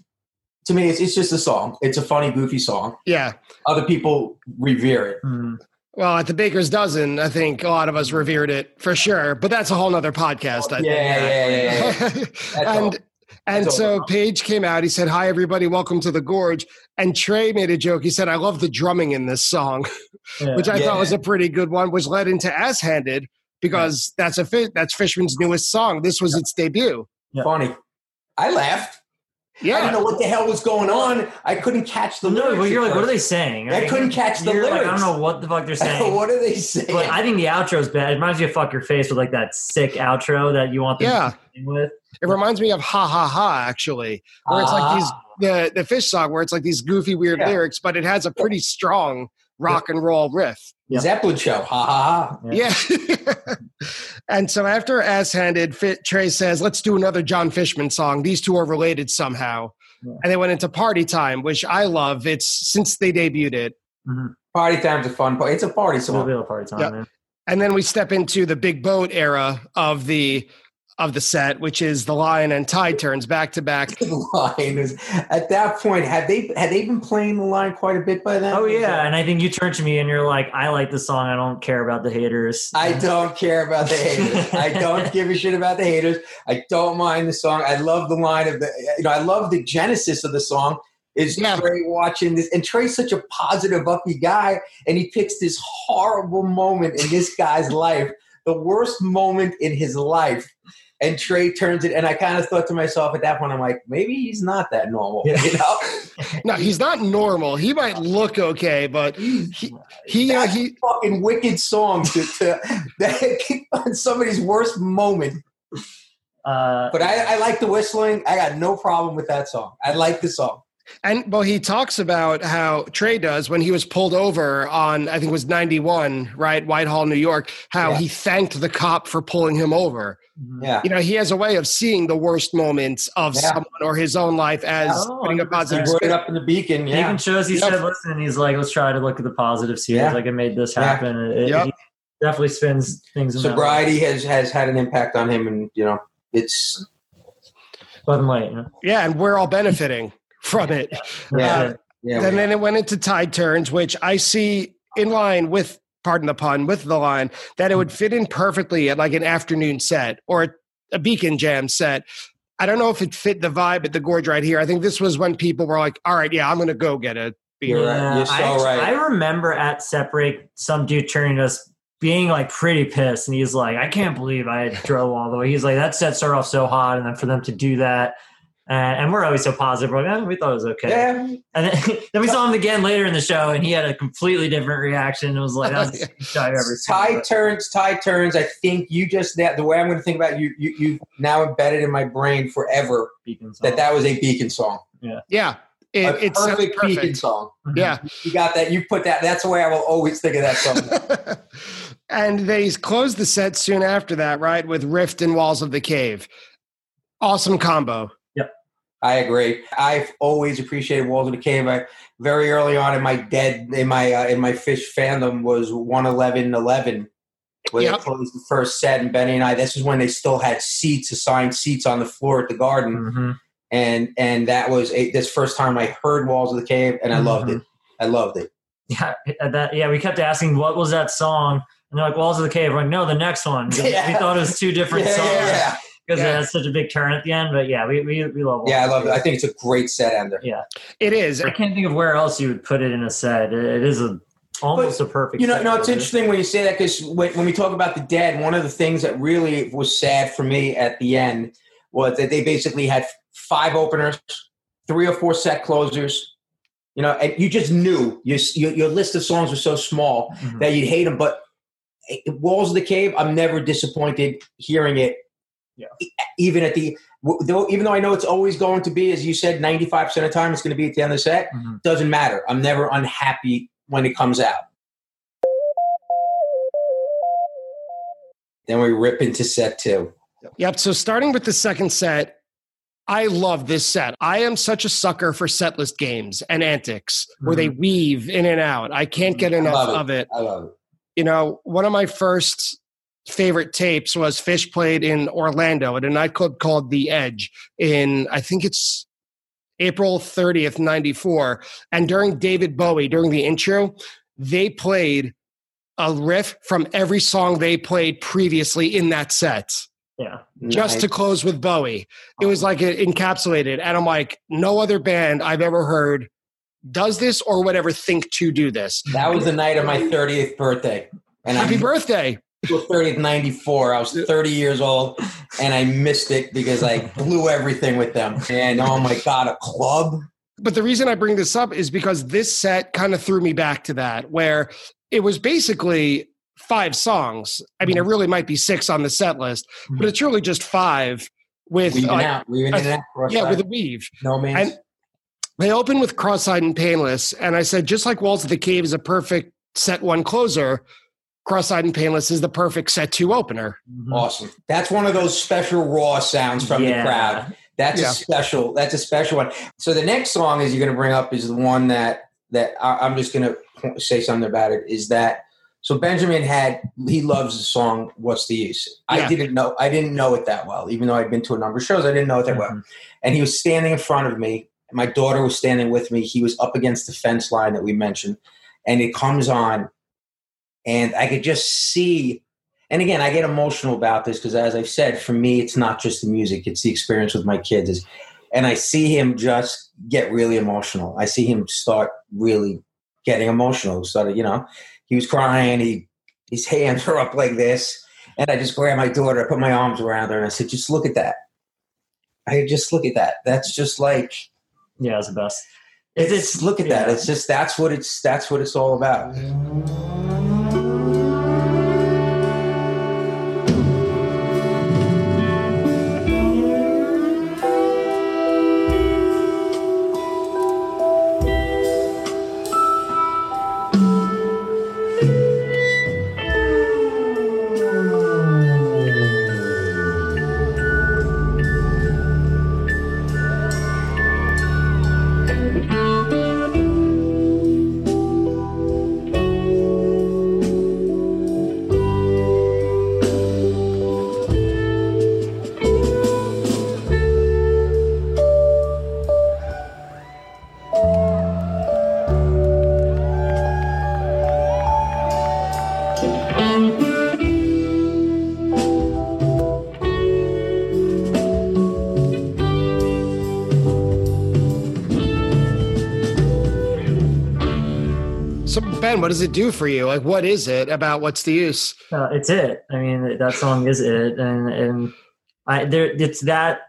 to me, it's, it's just a song. It's a funny, goofy song. yeah. Other people revere it. Mm. Well, at the Baker's Dozen, I think a lot of us revered it for sure, but that's a whole nother podcast. I Yeah, yeah, yeah, yeah. think. All. and and That's so. Page came out. He said, "Hi, everybody, welcome to the Gorge." And Trey made a joke. He said, "I love the drumming in this song," Yeah. which I Yeah. thought was a pretty good one. Which led into "Ass Handed" because that's a fi- that's Fishman's newest song. This was its debut. Yeah. Funny. I laughed. I didn't know what the hell was going on. I couldn't catch the no, lyrics. but you're like, what are they saying? I couldn't catch the You're like, I don't know what the fuck they're saying. what are they saying? But I think the outro's bad. It reminds me of "Fuck Your Face" with like that sick outro that you want them yeah. to sing with. It reminds me of "Ha Ha Ha" actually, where it's like these Ah. the the phish song where it's like these goofy weird Yeah. lyrics, but it has a pretty strong rock and roll riff. Yeah. Zeppelin show. Ha ha ha. Yeah. and so after Ass Handed, Trey says, let's do another Jon Fishman song. These two are related somehow. Yeah. And they went into Party Time, which I love. It's since they debuted it. Mm-hmm. Party time's a fun part. It's a party It's a little song. bit of a party time, Yeah. man. And then we step into the big boat era of the of the set, which is the line and tide turns back to back. The line is at that point. Had they had they been playing the line quite a bit by then? Oh yeah, and I think you turned to me and you're like, "I like the song. I don't care about the haters." I don't care about the haters. I don't give a shit about the haters. I don't mind the song. I love the line of the. You know, I love the genesis of the song. Is Yeah. Trey watching this? And Trey's such a positive, uppy guy, and he picks this horrible moment in this guy's life, the worst moment in his life. And Trey turns it, and I kind of thought to myself at that point, I'm like, maybe he's not that normal, Yeah. you know? No, he's not normal. He might look okay, but he, he, you know, That's he, fucking wicked song to, to that on somebody's worst moment. Uh, But I, I like the whistling. I got no problem with that song. I like the song. And well, he talks about how Trey does when he was pulled over on, I think it was 91, right? Whitehall, New York, how Yeah. he thanked the cop for pulling him over. mhm. Yeah. You know, he has a way of seeing the worst moments of Yeah. someone or his own life as Oh, putting a positive He wrote it spin. up in the beacon. He even shows. He Yep. said, "Listen, he's like, let's try to look at the positives here. Yeah. Like, I made this Yeah. happen." It, Yep. He definitely spins things. in that. Sobriety has, has had an impact on him. And, you know, it's, Bud Light. You know? Yeah, and we're all benefiting from it. Yeah. That's it. yeah. and then it went into tide turns, which I see in line with, pardon the pun, with the line that it would fit in perfectly at like an afternoon set or a, a beacon jam set. I don't know if it fit the vibe at the gorge right here. I think this was when people were like, all right, yeah, I'm going to go get a beer. You're right. You're so I, actually- right. I remember at Separate, some dude turning us being like pretty pissed, and he's like, "I can't believe I drove all the way." He's like, "That set started off so hot, and then for them to do that." Uh, and we're always so positive. We're like, eh, we thought it was okay. Yeah, And then, then we saw him again later in the show, and he had a completely different reaction. It was like, that's the best I've ever seen. tide turns, tide turns. I think you just that the way I'm going to think about it, you, you, you now embedded in my brain forever Beacon song. that that was a Beacon song, Yeah. It, a it's sounds perfect, Beacon perfect. song. Yeah. You got that? You put that. That's the way I will always think of that song. and they closed the set soon after that, right? With Rift and Walls of the Cave. Awesome combo. I agree. I've always appreciated Walls of the Cave. I, very early on in my dead in my uh, in my phish fandom was one eleven eleven, where Yep. they closed the first set, and Benny and I. This is when they still had seats, assigned seats on the floor at the Garden, Mhm. and and that was a, this first time I heard Walls of the Cave, and I loved it. I loved it. Yeah, that, yeah. We kept asking, what was that song? And they're like, Walls of the Cave. We're like, no, the next one. We thought it was two different Yeah, songs yeah, yeah. Because Yeah. it has such a big turn at the end. But yeah, we we, we love. Yeah, I love it. I think it's a great set ender. Yeah, it is. I can't think of where else you would put it in a set. It, it is a almost a perfect. You know, set no, it's for interesting when you say that because when, when we talk about the dead, one of the things that really was sad for me at the end was that they basically had five openers, three or four set closers. You know, and you just knew your your, your list of songs was so small Mhm. that you'd hate them. But Walls of the Cave, I'm never disappointed hearing it. Yeah. Even at the though, even though I know it's always going to be, as you said, 95 percent of the time it's going to be at the end of the set. Mhm. Doesn't matter. I'm never unhappy when it comes out. Then we rip into set two. Yep. So starting with the second set, I love this set. I am such a sucker for set list games and antics where they weave in and out. I can't get enough Love it. of it. I love it. You know, one of my first favorite tapes was Phish played in Orlando at a nightclub called The Edge in, I think it's April 30th, 94. And during David Bowie, during the intro, they played a riff from every song they played previously in that set Yeah. just Nice. to close with Bowie. It was like it encapsulated. And I'm like, no other band I've ever heard does this or would ever think to do this. that was the night of my 30th birthday. And Happy I birthday. April 30th, 94. I was 30 years old and I missed it because I blew everything with them. And oh my God, a club? But the reason I bring this up is because this set kind of threw me back to that, where it was basically five songs. I mean, it really might be six on the set list, but it's really just five with, Weaving uh, out, weaving in and out. yeah, with a weave. no man. And they open with Cross-Eyed and Painless, and I said, just like Walls of the Cave is a perfect set one closer, Cross-Eyed and Painless is the perfect set two opener. Mhm. Awesome. That's one of those special raw sounds from Yeah. the crowd. That's Yeah. a special. That's a special one. So the next song is you're going to bring up is the one that that I, I'm just going to say something about it. Is that so? Benjamin had he loves the song "What's the Use." I didn't know I didn't know it that well, even though I'd been to a number of shows. I didn't know it that well. Mhm. And he was standing in front of me. My daughter was standing with me. He was up against the fence line that we mentioned, and it comes on, and I could just see and again, I get emotional about this because, as I've said, for me, it's not just the music; it's the experience with my kids. Is- And I see him just get really emotional. I see him start really getting emotional. Started, you know, he was crying. He his hands are up like this, and I just grabbed my daughter, I put my arms around her, and I said, "Just look at that. I just look at that. That's just like Yeah, it's the best. it's, It's, look at that. It's just that's what it's that's what it's all about." Does it do for you? Like, what is it about what's the use? Uh, it's it. I mean, that song is it, and and I there it's that.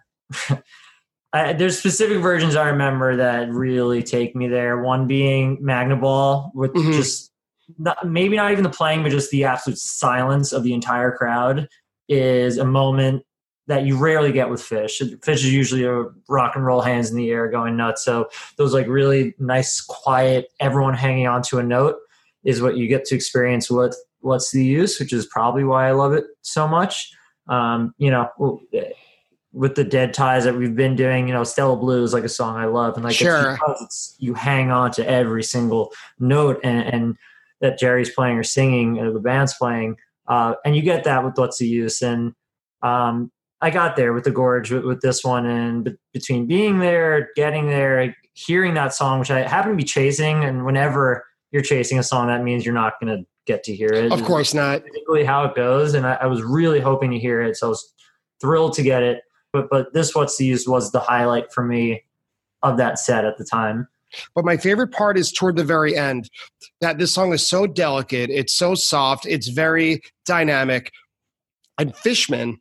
I, there's specific versions I remember that really take me there. One being Magnaball, with Mhm. just not, maybe not even the playing, but just the absolute silence of the entire crowd is a moment that you rarely get with Phish. Phish is usually a rock and roll, hands in the air, going nuts. So those like really nice, quiet, everyone hanging on to a note is what you get to experience with what's the use, which is probably why I love it so much. Um, you know, with the dead ties that we've been doing, you know, Stella Blue is like a song I love, and like Sure. it's because it's you hang on to every single note and, and that Jerry's playing or singing or the band's playing, uh, and you get that with what's the use. And um, I got there with the Gorge with, with this one, and be- between being there, getting there, hearing that song, which I happen to be chasing, and whenever you're chasing a song, that means you're not going to get to hear it. Of course not. typically how it goes, and I, I was really hoping to hear it, so I was thrilled to get it. But but this what's used was the highlight for me of that set at the time. But my favorite part is toward the very end. That this song is so delicate, it's so soft, it's very dynamic. And Fishman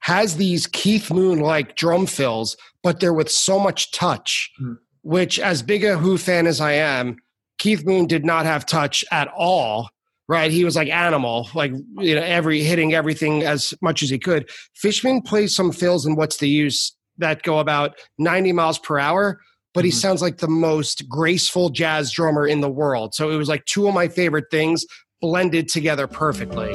has these Keith Moon like drum fills, but they're with so much touch, Mm. which, as big a Who fan as I am, Keith Moon did not have touch at all. Right, he was like animal, like you know, every hitting everything as much as he could. Fishman plays some fills in "What's the Use" that go about ninety miles per hour, but he Mhm. sounds like the most graceful jazz drummer in the world. So it was like two of my favorite things blended together perfectly.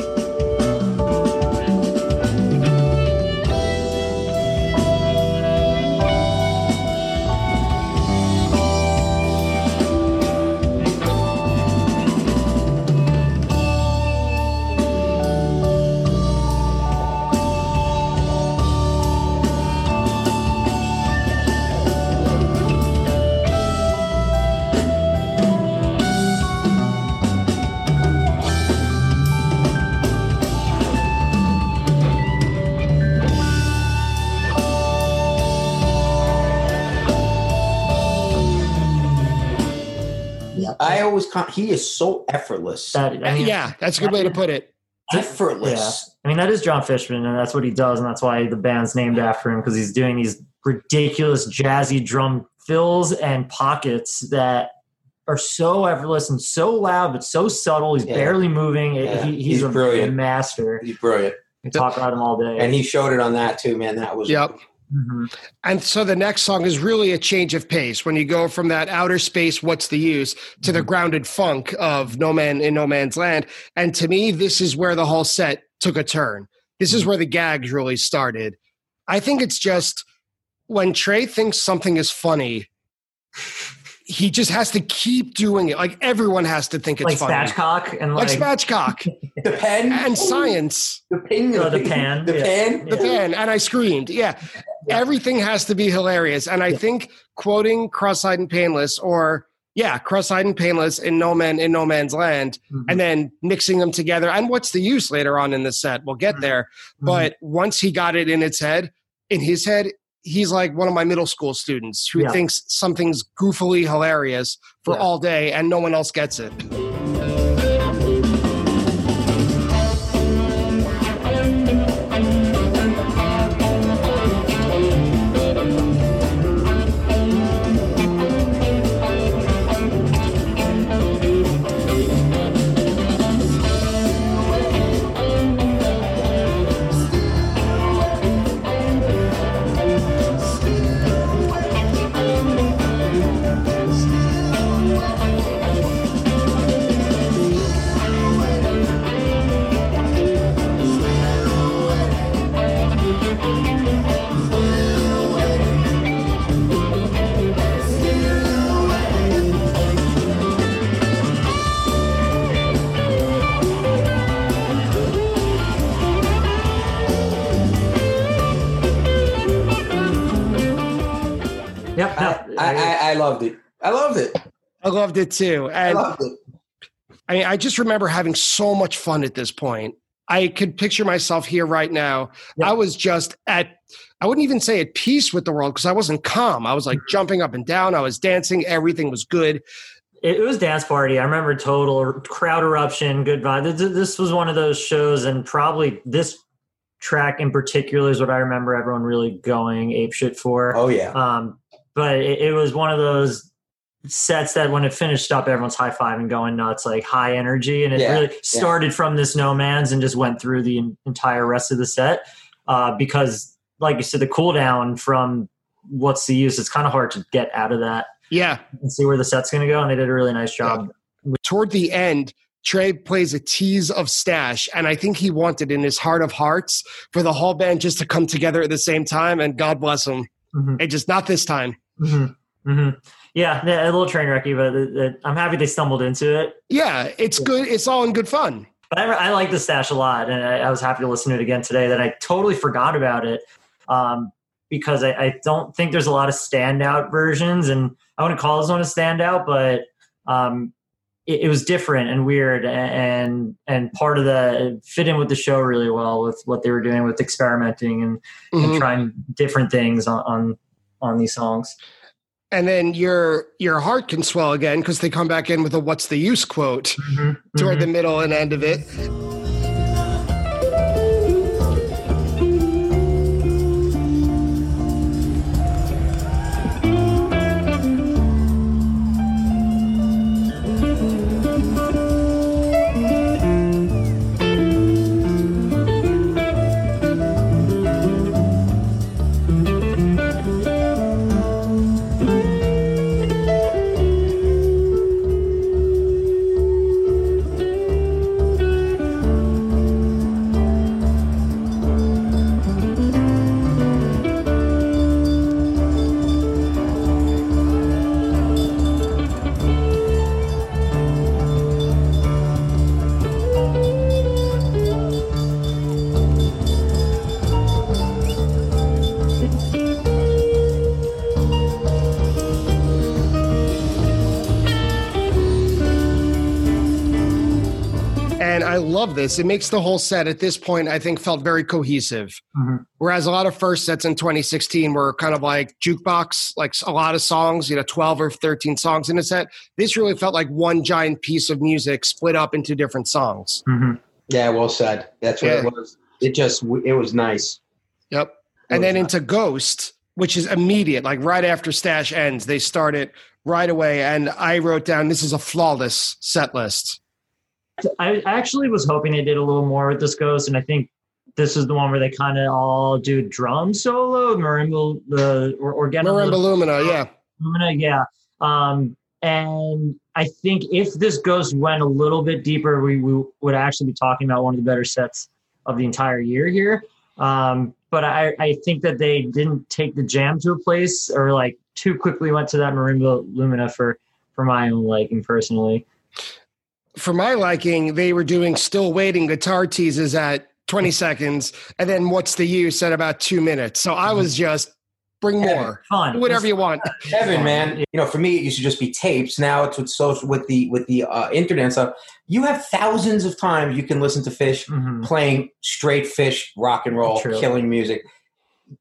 Always con- he is so effortless. That I mean, yeah, that's a good way to put it. effortless. I mean that is Jon Fishman, and that's what he does, and that's why the band's named after him because he's doing these ridiculous jazzy drum fills and pockets that are so effortless and so loud, but so subtle. He's Yeah. barely moving. Yeah. He, he's, He's a brilliant. master. He's brilliant, We talk about him all day. and he showed it on that too, man. That was Yep. Mhm. And so the next song is really a change of pace when you go from that outer space, what's the use, to the grounded funk of No Man in No Man's Land. And to me, this is where the whole set took a turn. This is where the gags really started. I think it's just when Trey thinks something is funny, he just has to keep doing it. Like everyone has to think it's funny. like funny. spatchcock and Like like, spatchcock the pen and science. the pen, Oh, the ping- pan, the yeah. pan. the fan and I screamed. Yeah. Everything has to be hilarious. And I think quoting Cross Eyed and Painless or yeah, Cross Eyed and Painless in No Man in No Man's Land Mhm. and then mixing them together. And what's the use later on in the set? We'll get there. Mhm. But once he got it in its head, in his head, he's like one of my middle school students who Yeah. thinks something's goofily hilarious for Yeah. all day and no one else gets it. I, I, I loved it. I loved it. I loved it too. I loved it. I mean, I just remember having so much fun at this point. I could picture myself here right now. Yeah. I was just at, I wouldn't even say at peace with the world because I wasn't calm. I was like jumping up and down. I was dancing. Everything was good. it, was dance party. I remember total crowd eruption, good vibe. This, this was one of those shows, and probably this track in particular is what I remember everyone really going ape shit for. Oh yeah. Um, but it, it was one of those sets that when it finished up, everyone's high five and going nuts, like high energy. And it Yeah, really started from this no man's and just went through the entire rest of the set. Uh, because, like you said, the cooldown from what's the use, it's kind of hard to get out of that Yeah. and see where the set's going to go. And they did a really nice job. Toward the end, Trey plays a tease of stash, and I think he wanted in his heart of hearts for the whole band just to come together at the same time. And God bless him, Mhm. and just not this time. Hmm hmm Yeah, yeah, a little train wrecky, but it, it, I'm happy they stumbled into it. Yeah, it's good. It's all in good fun. But I, I like the stash a lot, and I, I was happy to listen to it again today. That I totally forgot about it um, because I, I don't think there's a lot of standout versions, and I wouldn't call this one a standout, but um, it, it was different and weird, and and part of the fit in with the show really well with what they were doing with experimenting and, Mhm. and trying different things on, on on these songs. And then your your heart can swell again because they come back in with a "What's the use?" quote toward Mhm. the middle and end of it. Love this. It makes the whole set at this point, I think, felt very cohesive. Mhm. Whereas a lot of first sets in 2016 were kind of like jukebox, like a lot of songs, you know, 12 or 13 songs in a set. This really felt like one giant piece of music split up into different songs. Mhm. Yeah, well said. That's what Yeah. it was. It just it was nice. Yep. And then into Ghost, which is immediate, like right after Stash ends, they start it right away. And I wrote down this is a flawless set list. I actually was hoping they did a little more with this ghost, and I think this is the one where they kind of all do drum solo, marimba, the or, or a Marimba Lumina, yeah. Lumina, yeah. Um, and I think if this ghost went a little bit deeper, we, we would actually be talking about one of the better sets of the entire year here. Um, but I, I think that they didn't take the jam to a place or like too quickly went to that marimba lumina for for my own liking personally. For my liking, they were doing still waiting guitar teases at 20 seconds, and then what's the use at about two minutes. So I was just bring more. Fun, whatever you want. Kevin, man, you know, for me, it used to just be tapes. Now it's with social, with the with the uh, internet and stuff. You have thousands of times you can listen to Phish Mhm. playing straight Phish rock and roll, True. killing music.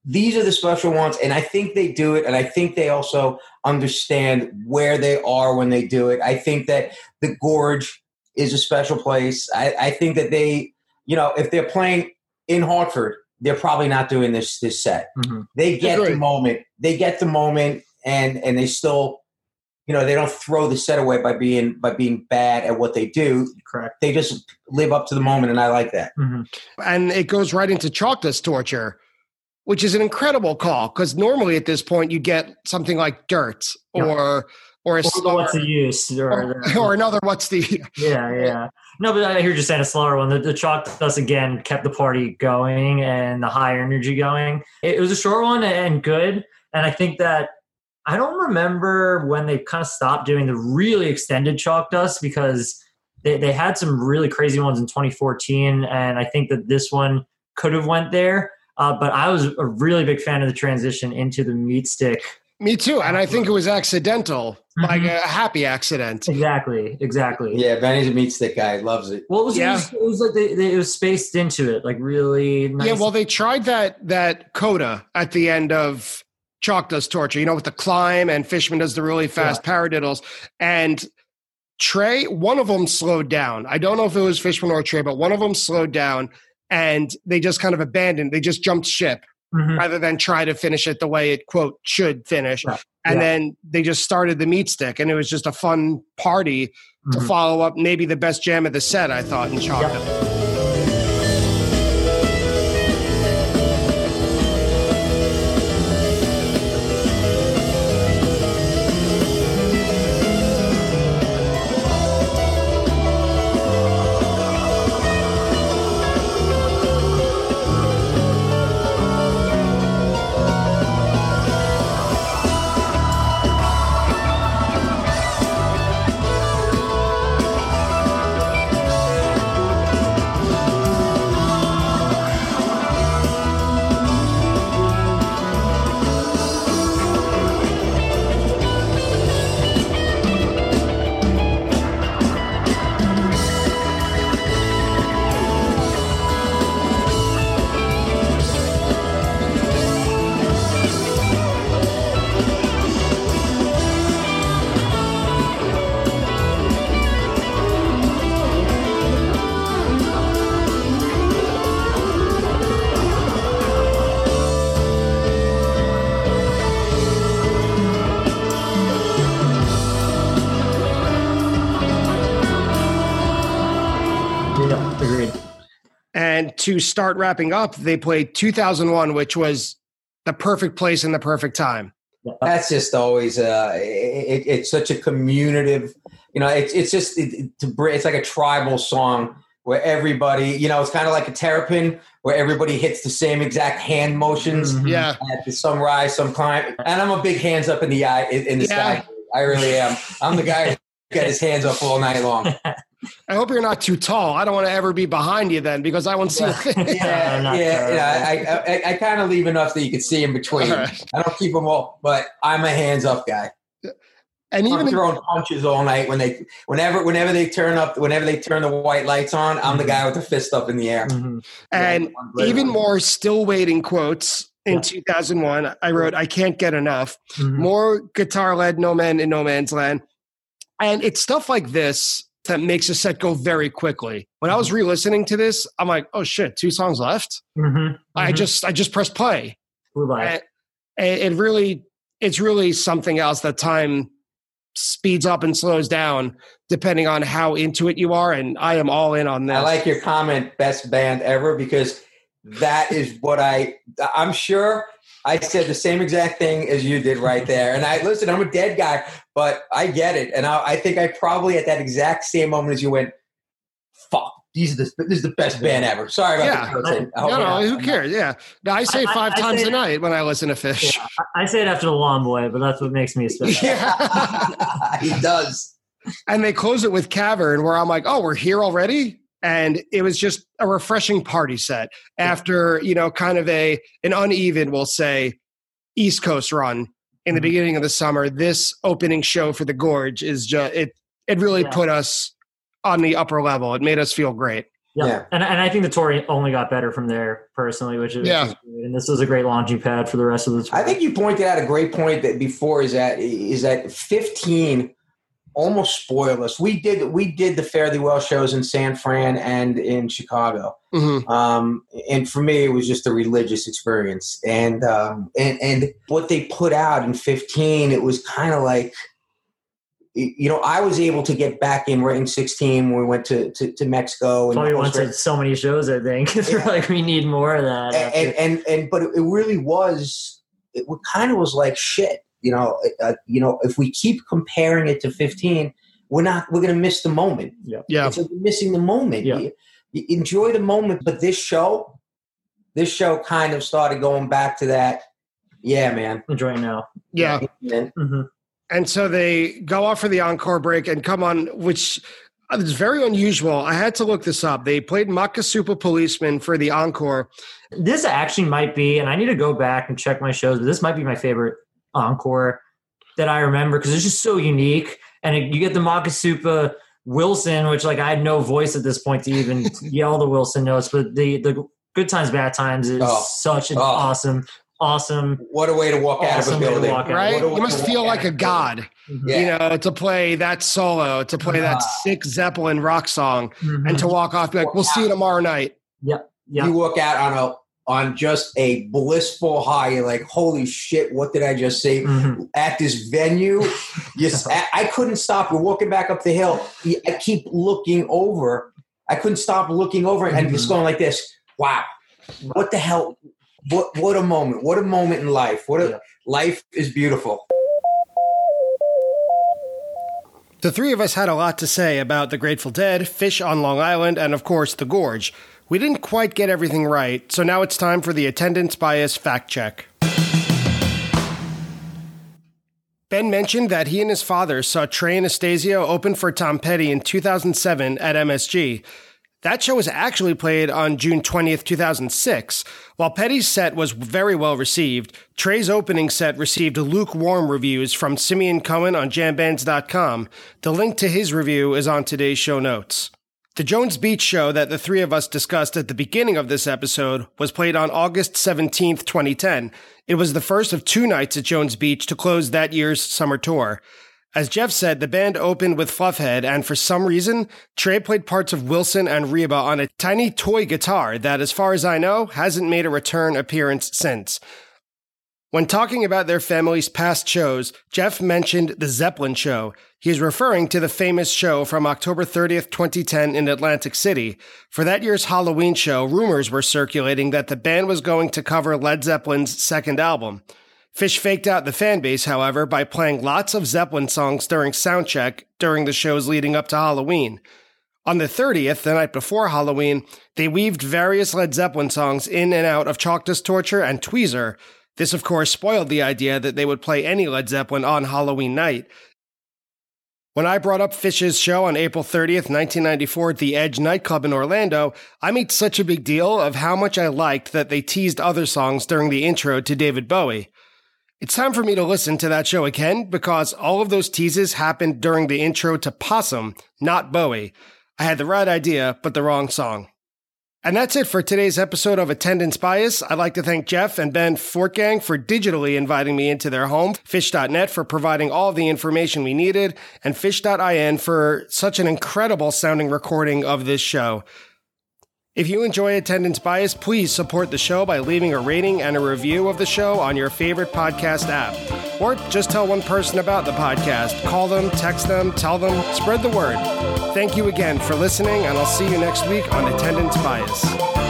These are the special ones, and I think they do it, and I think they also understand where they are when they do it. I think that the Gorge is a special place. I, I think that they, you know, if they're playing in Hartford, they're probably not doing this this set Mhm. they get the moment they get the moment and and they still you know they don't throw the set away by being by being bad at what they do Correct. they just live up to the moment and i like that Mhm. And it goes right into chalk dust torture, which is an incredible call because normally at this point you get something like dirt Yeah. Or a slower, what's the use? Or, or, or another what's the Yeah, yeah. No, but I hear you saying a slower one. The, the chalk dust again kept the party going and the high energy going. It, it was a short one and good. And I think that I don't remember when they kind of stopped doing the really extended chalk dust because they, they had some really crazy ones in 2014. And I think that this one could have went there. Uh, but I was a really big fan of the transition into the meat stick. Me too. And I think it was accidental, like Mhm. a happy accident. Exactly, exactly. yeah benny's a meat stick guy loves it Well, it was, Yeah. it was, it was like they, they, it was spaced into it, like really nice. Yeah, well, they tried that that coda at the end of Chalk Dust Torture, you know, with the climb and Fishman does the really fast paradiddles. And Trey, one of them slowed down. I don't know if it was Fishman or Trey, but one of them slowed down and they just kind of abandoned. They just jumped ship Mhm. rather than try to finish it the way it quote should finish. Right. And Yeah. then they just started the meat stick, and it was just a fun party to Mhm. follow up maybe the best jam of the set. I thought in chocolate. To start wrapping up, they played 2001, which was the perfect place and the perfect time. That's just always uh, it, it's such a communicative, you know. It's it's just it, it- to br- it's like a tribal song where everybody, you know, it's kind of like a terrapin where everybody hits the same exact hand motions Mhm. Yeah. at the sunrise, some climb. And I'm a big hands up in the eye in, in the Yeah. sky. I really am. I'm the guy who got his hands up all night long. I hope you're not too tall. I don't want to ever be behind you then because I won't see a thing. Yeah, yeah, yeah. I, I, I kind of leave enough that you can see in between. All right. I don't keep them all, but I'm a hands up guy. And I'm even throwing punches all night when they, whenever, whenever they turn up, whenever they turn the white lights on, I'm the guy with the fist up in the air. Mhm. and Yeah, even more still waiting quotes in Yeah. 2001 i wrote i can't get enough Mhm. more guitar led no man in no man's land and it's stuff like this that makes a set go very quickly when i was Mm-hmm. re-listening to this i'm like oh shit two songs left Mhm. i Mhm. just i just pressed play Flew and it it really it's really something else that time speeds up and slows down depending on how into it you are and i am all in on that. I like your comment, best band ever, because that is what I. I'm sure I said the same exact thing as you did right there. And I listen. I'm a dead guy, but I get it, and I, I think I probably at that exact same moment as you went, "Fuck, these are the, this is the best band ever." Sorry about Yeah. the cursing. I hope no, you're no, who cares? Yeah, no, I say I- I- five I times say- a night when I listen to Phish. Yeah, I I say it after the Lawn Boy, but that's what makes me special. Yeah, he does. and they close it with Cavern, where I'm like, oh, we're here already. And it was just a refreshing party set after you know, kind of a an uneven, we'll say, East Coast run in the Mhm. beginning of the summer. This opening show for the Gorge is just it. It really Yeah. put us on the upper level. It made us feel great. Yeah. Yeah. And, and I think the tour only got better from there, personally, which is, Yeah. great. And this was a great launching pad for the rest of the tour. I think you pointed out a great point that before is that is that 15 almost spoiled us. We did we did the Fare Thee Well shows in San Fran and in Chicago. Mhm. Um, and for me, it was just a religious experience. And um, and and what they put out in 15, it was kind of like you know, I was able to get back in right in 16 when we went to, to, to Mexico. And, Probably so many shows, I think. Yeah. like, we need more of that. and, and, and, and but it really was, it kind of was like shit. You know, uh, you know, if we keep comparing it to 15, we're not, we're going to miss the moment. Yeah, It's like we're missing the moment. Yeah. You, you enjoy the moment, but this show, this show kind of started going back to that. Yeah, man. Enjoy now. yeah. And hmm And so they go off for the encore break and come on, which is very unusual. I had to look this up. They played Makisupa Policeman for the encore. This actually might be, and I need to go back and check my shows, but this might be my favorite encore that I remember because it's just so unique. And it, you get the Makisupa Wilson, which like I had no voice at this point to even yell the Wilson notes, but the the Good Times Bad Times is Oh. such an Oh. awesome, awesome. What a way to walk out of a Awesome way to building. walk out. Right? A You must feel like a of god. Yeah. you know, to play that solo, to play that sick Zeppelin rock song, Mhm. and to walk off, be like, we'll see you tomorrow night. Yep. Yeah. You walk out on a on just a blissful high. You're like, holy shit, what did I just see? Mhm. At this venue, yes, I, I couldn't stop. We're walking back up the hill. I keep looking over. I couldn't stop looking over and just Mhm. going like this. Wow, what the hell? What what a moment! What a moment in life! What a Yeah. life is beautiful. The three of us had a lot to say about the Grateful Dead, Phish on Long Island, and of course, The Gorge. We didn't quite get everything right, so now it's time for the attendance bias fact check. Ben mentioned that he and his father saw Trey Anastasio open for Tom Petty in 2007 at MSG. That show was actually played on June 20th, 2006. While Petty's set was very well received, Trey's opening set received lukewarm reviews from Simeon Cohen on jambands.com. The link to his review is on today's show notes. The Jones Beach show that the three of us discussed at the beginning of this episode was played on August 17th, 2010. It was the first of two nights at Jones Beach to close that year's summer tour. As Jeff said, the band opened with Fluffhead, and for some reason, Trey played parts of Wilson and Reba on a tiny toy guitar that, as far as I know, hasn't made a return appearance since. When talking about their family's past shows, Jeff mentioned the Zeppelin show. He is referring to the famous show from October 30th, 2010 in Atlantic City. For that year's Halloween show, rumors were circulating that the band was going to cover Led Zeppelin's second album. Phish faked out the fan base, however, by playing lots of Zeppelin songs during soundcheck during the shows leading up to Halloween. On the 30th, the night before Halloween, they weaved various Led Zeppelin songs in and out of Dust Torture and Tweezer. This, of course, spoiled the idea that they would play any Led Zeppelin on Halloween night. When I brought up Phish's show on April 30th, 1994 at the Edge nightclub in Orlando, I made such a big deal of how much I liked that they teased other songs during the intro to David Bowie. It's time for me to listen to that show again because all of those teases happened during the intro to Possum, not Bowie. I had the right idea, but the wrong song. And that's it for today's episode of Attendance Bias. I'd like to thank Jeff and Ben Fortgang for digitally inviting me into their home, phish.net for providing all the information we needed, and phish.in for such an incredible sounding recording of this show. If you enjoy Attendance Bias, please support the show by leaving a rating and a review of the show on your favorite podcast app. Or just tell one person about the podcast. Call them, text them, tell them, spread the word. Thank you again for listening, and I'll see you next week on Attendance Bias.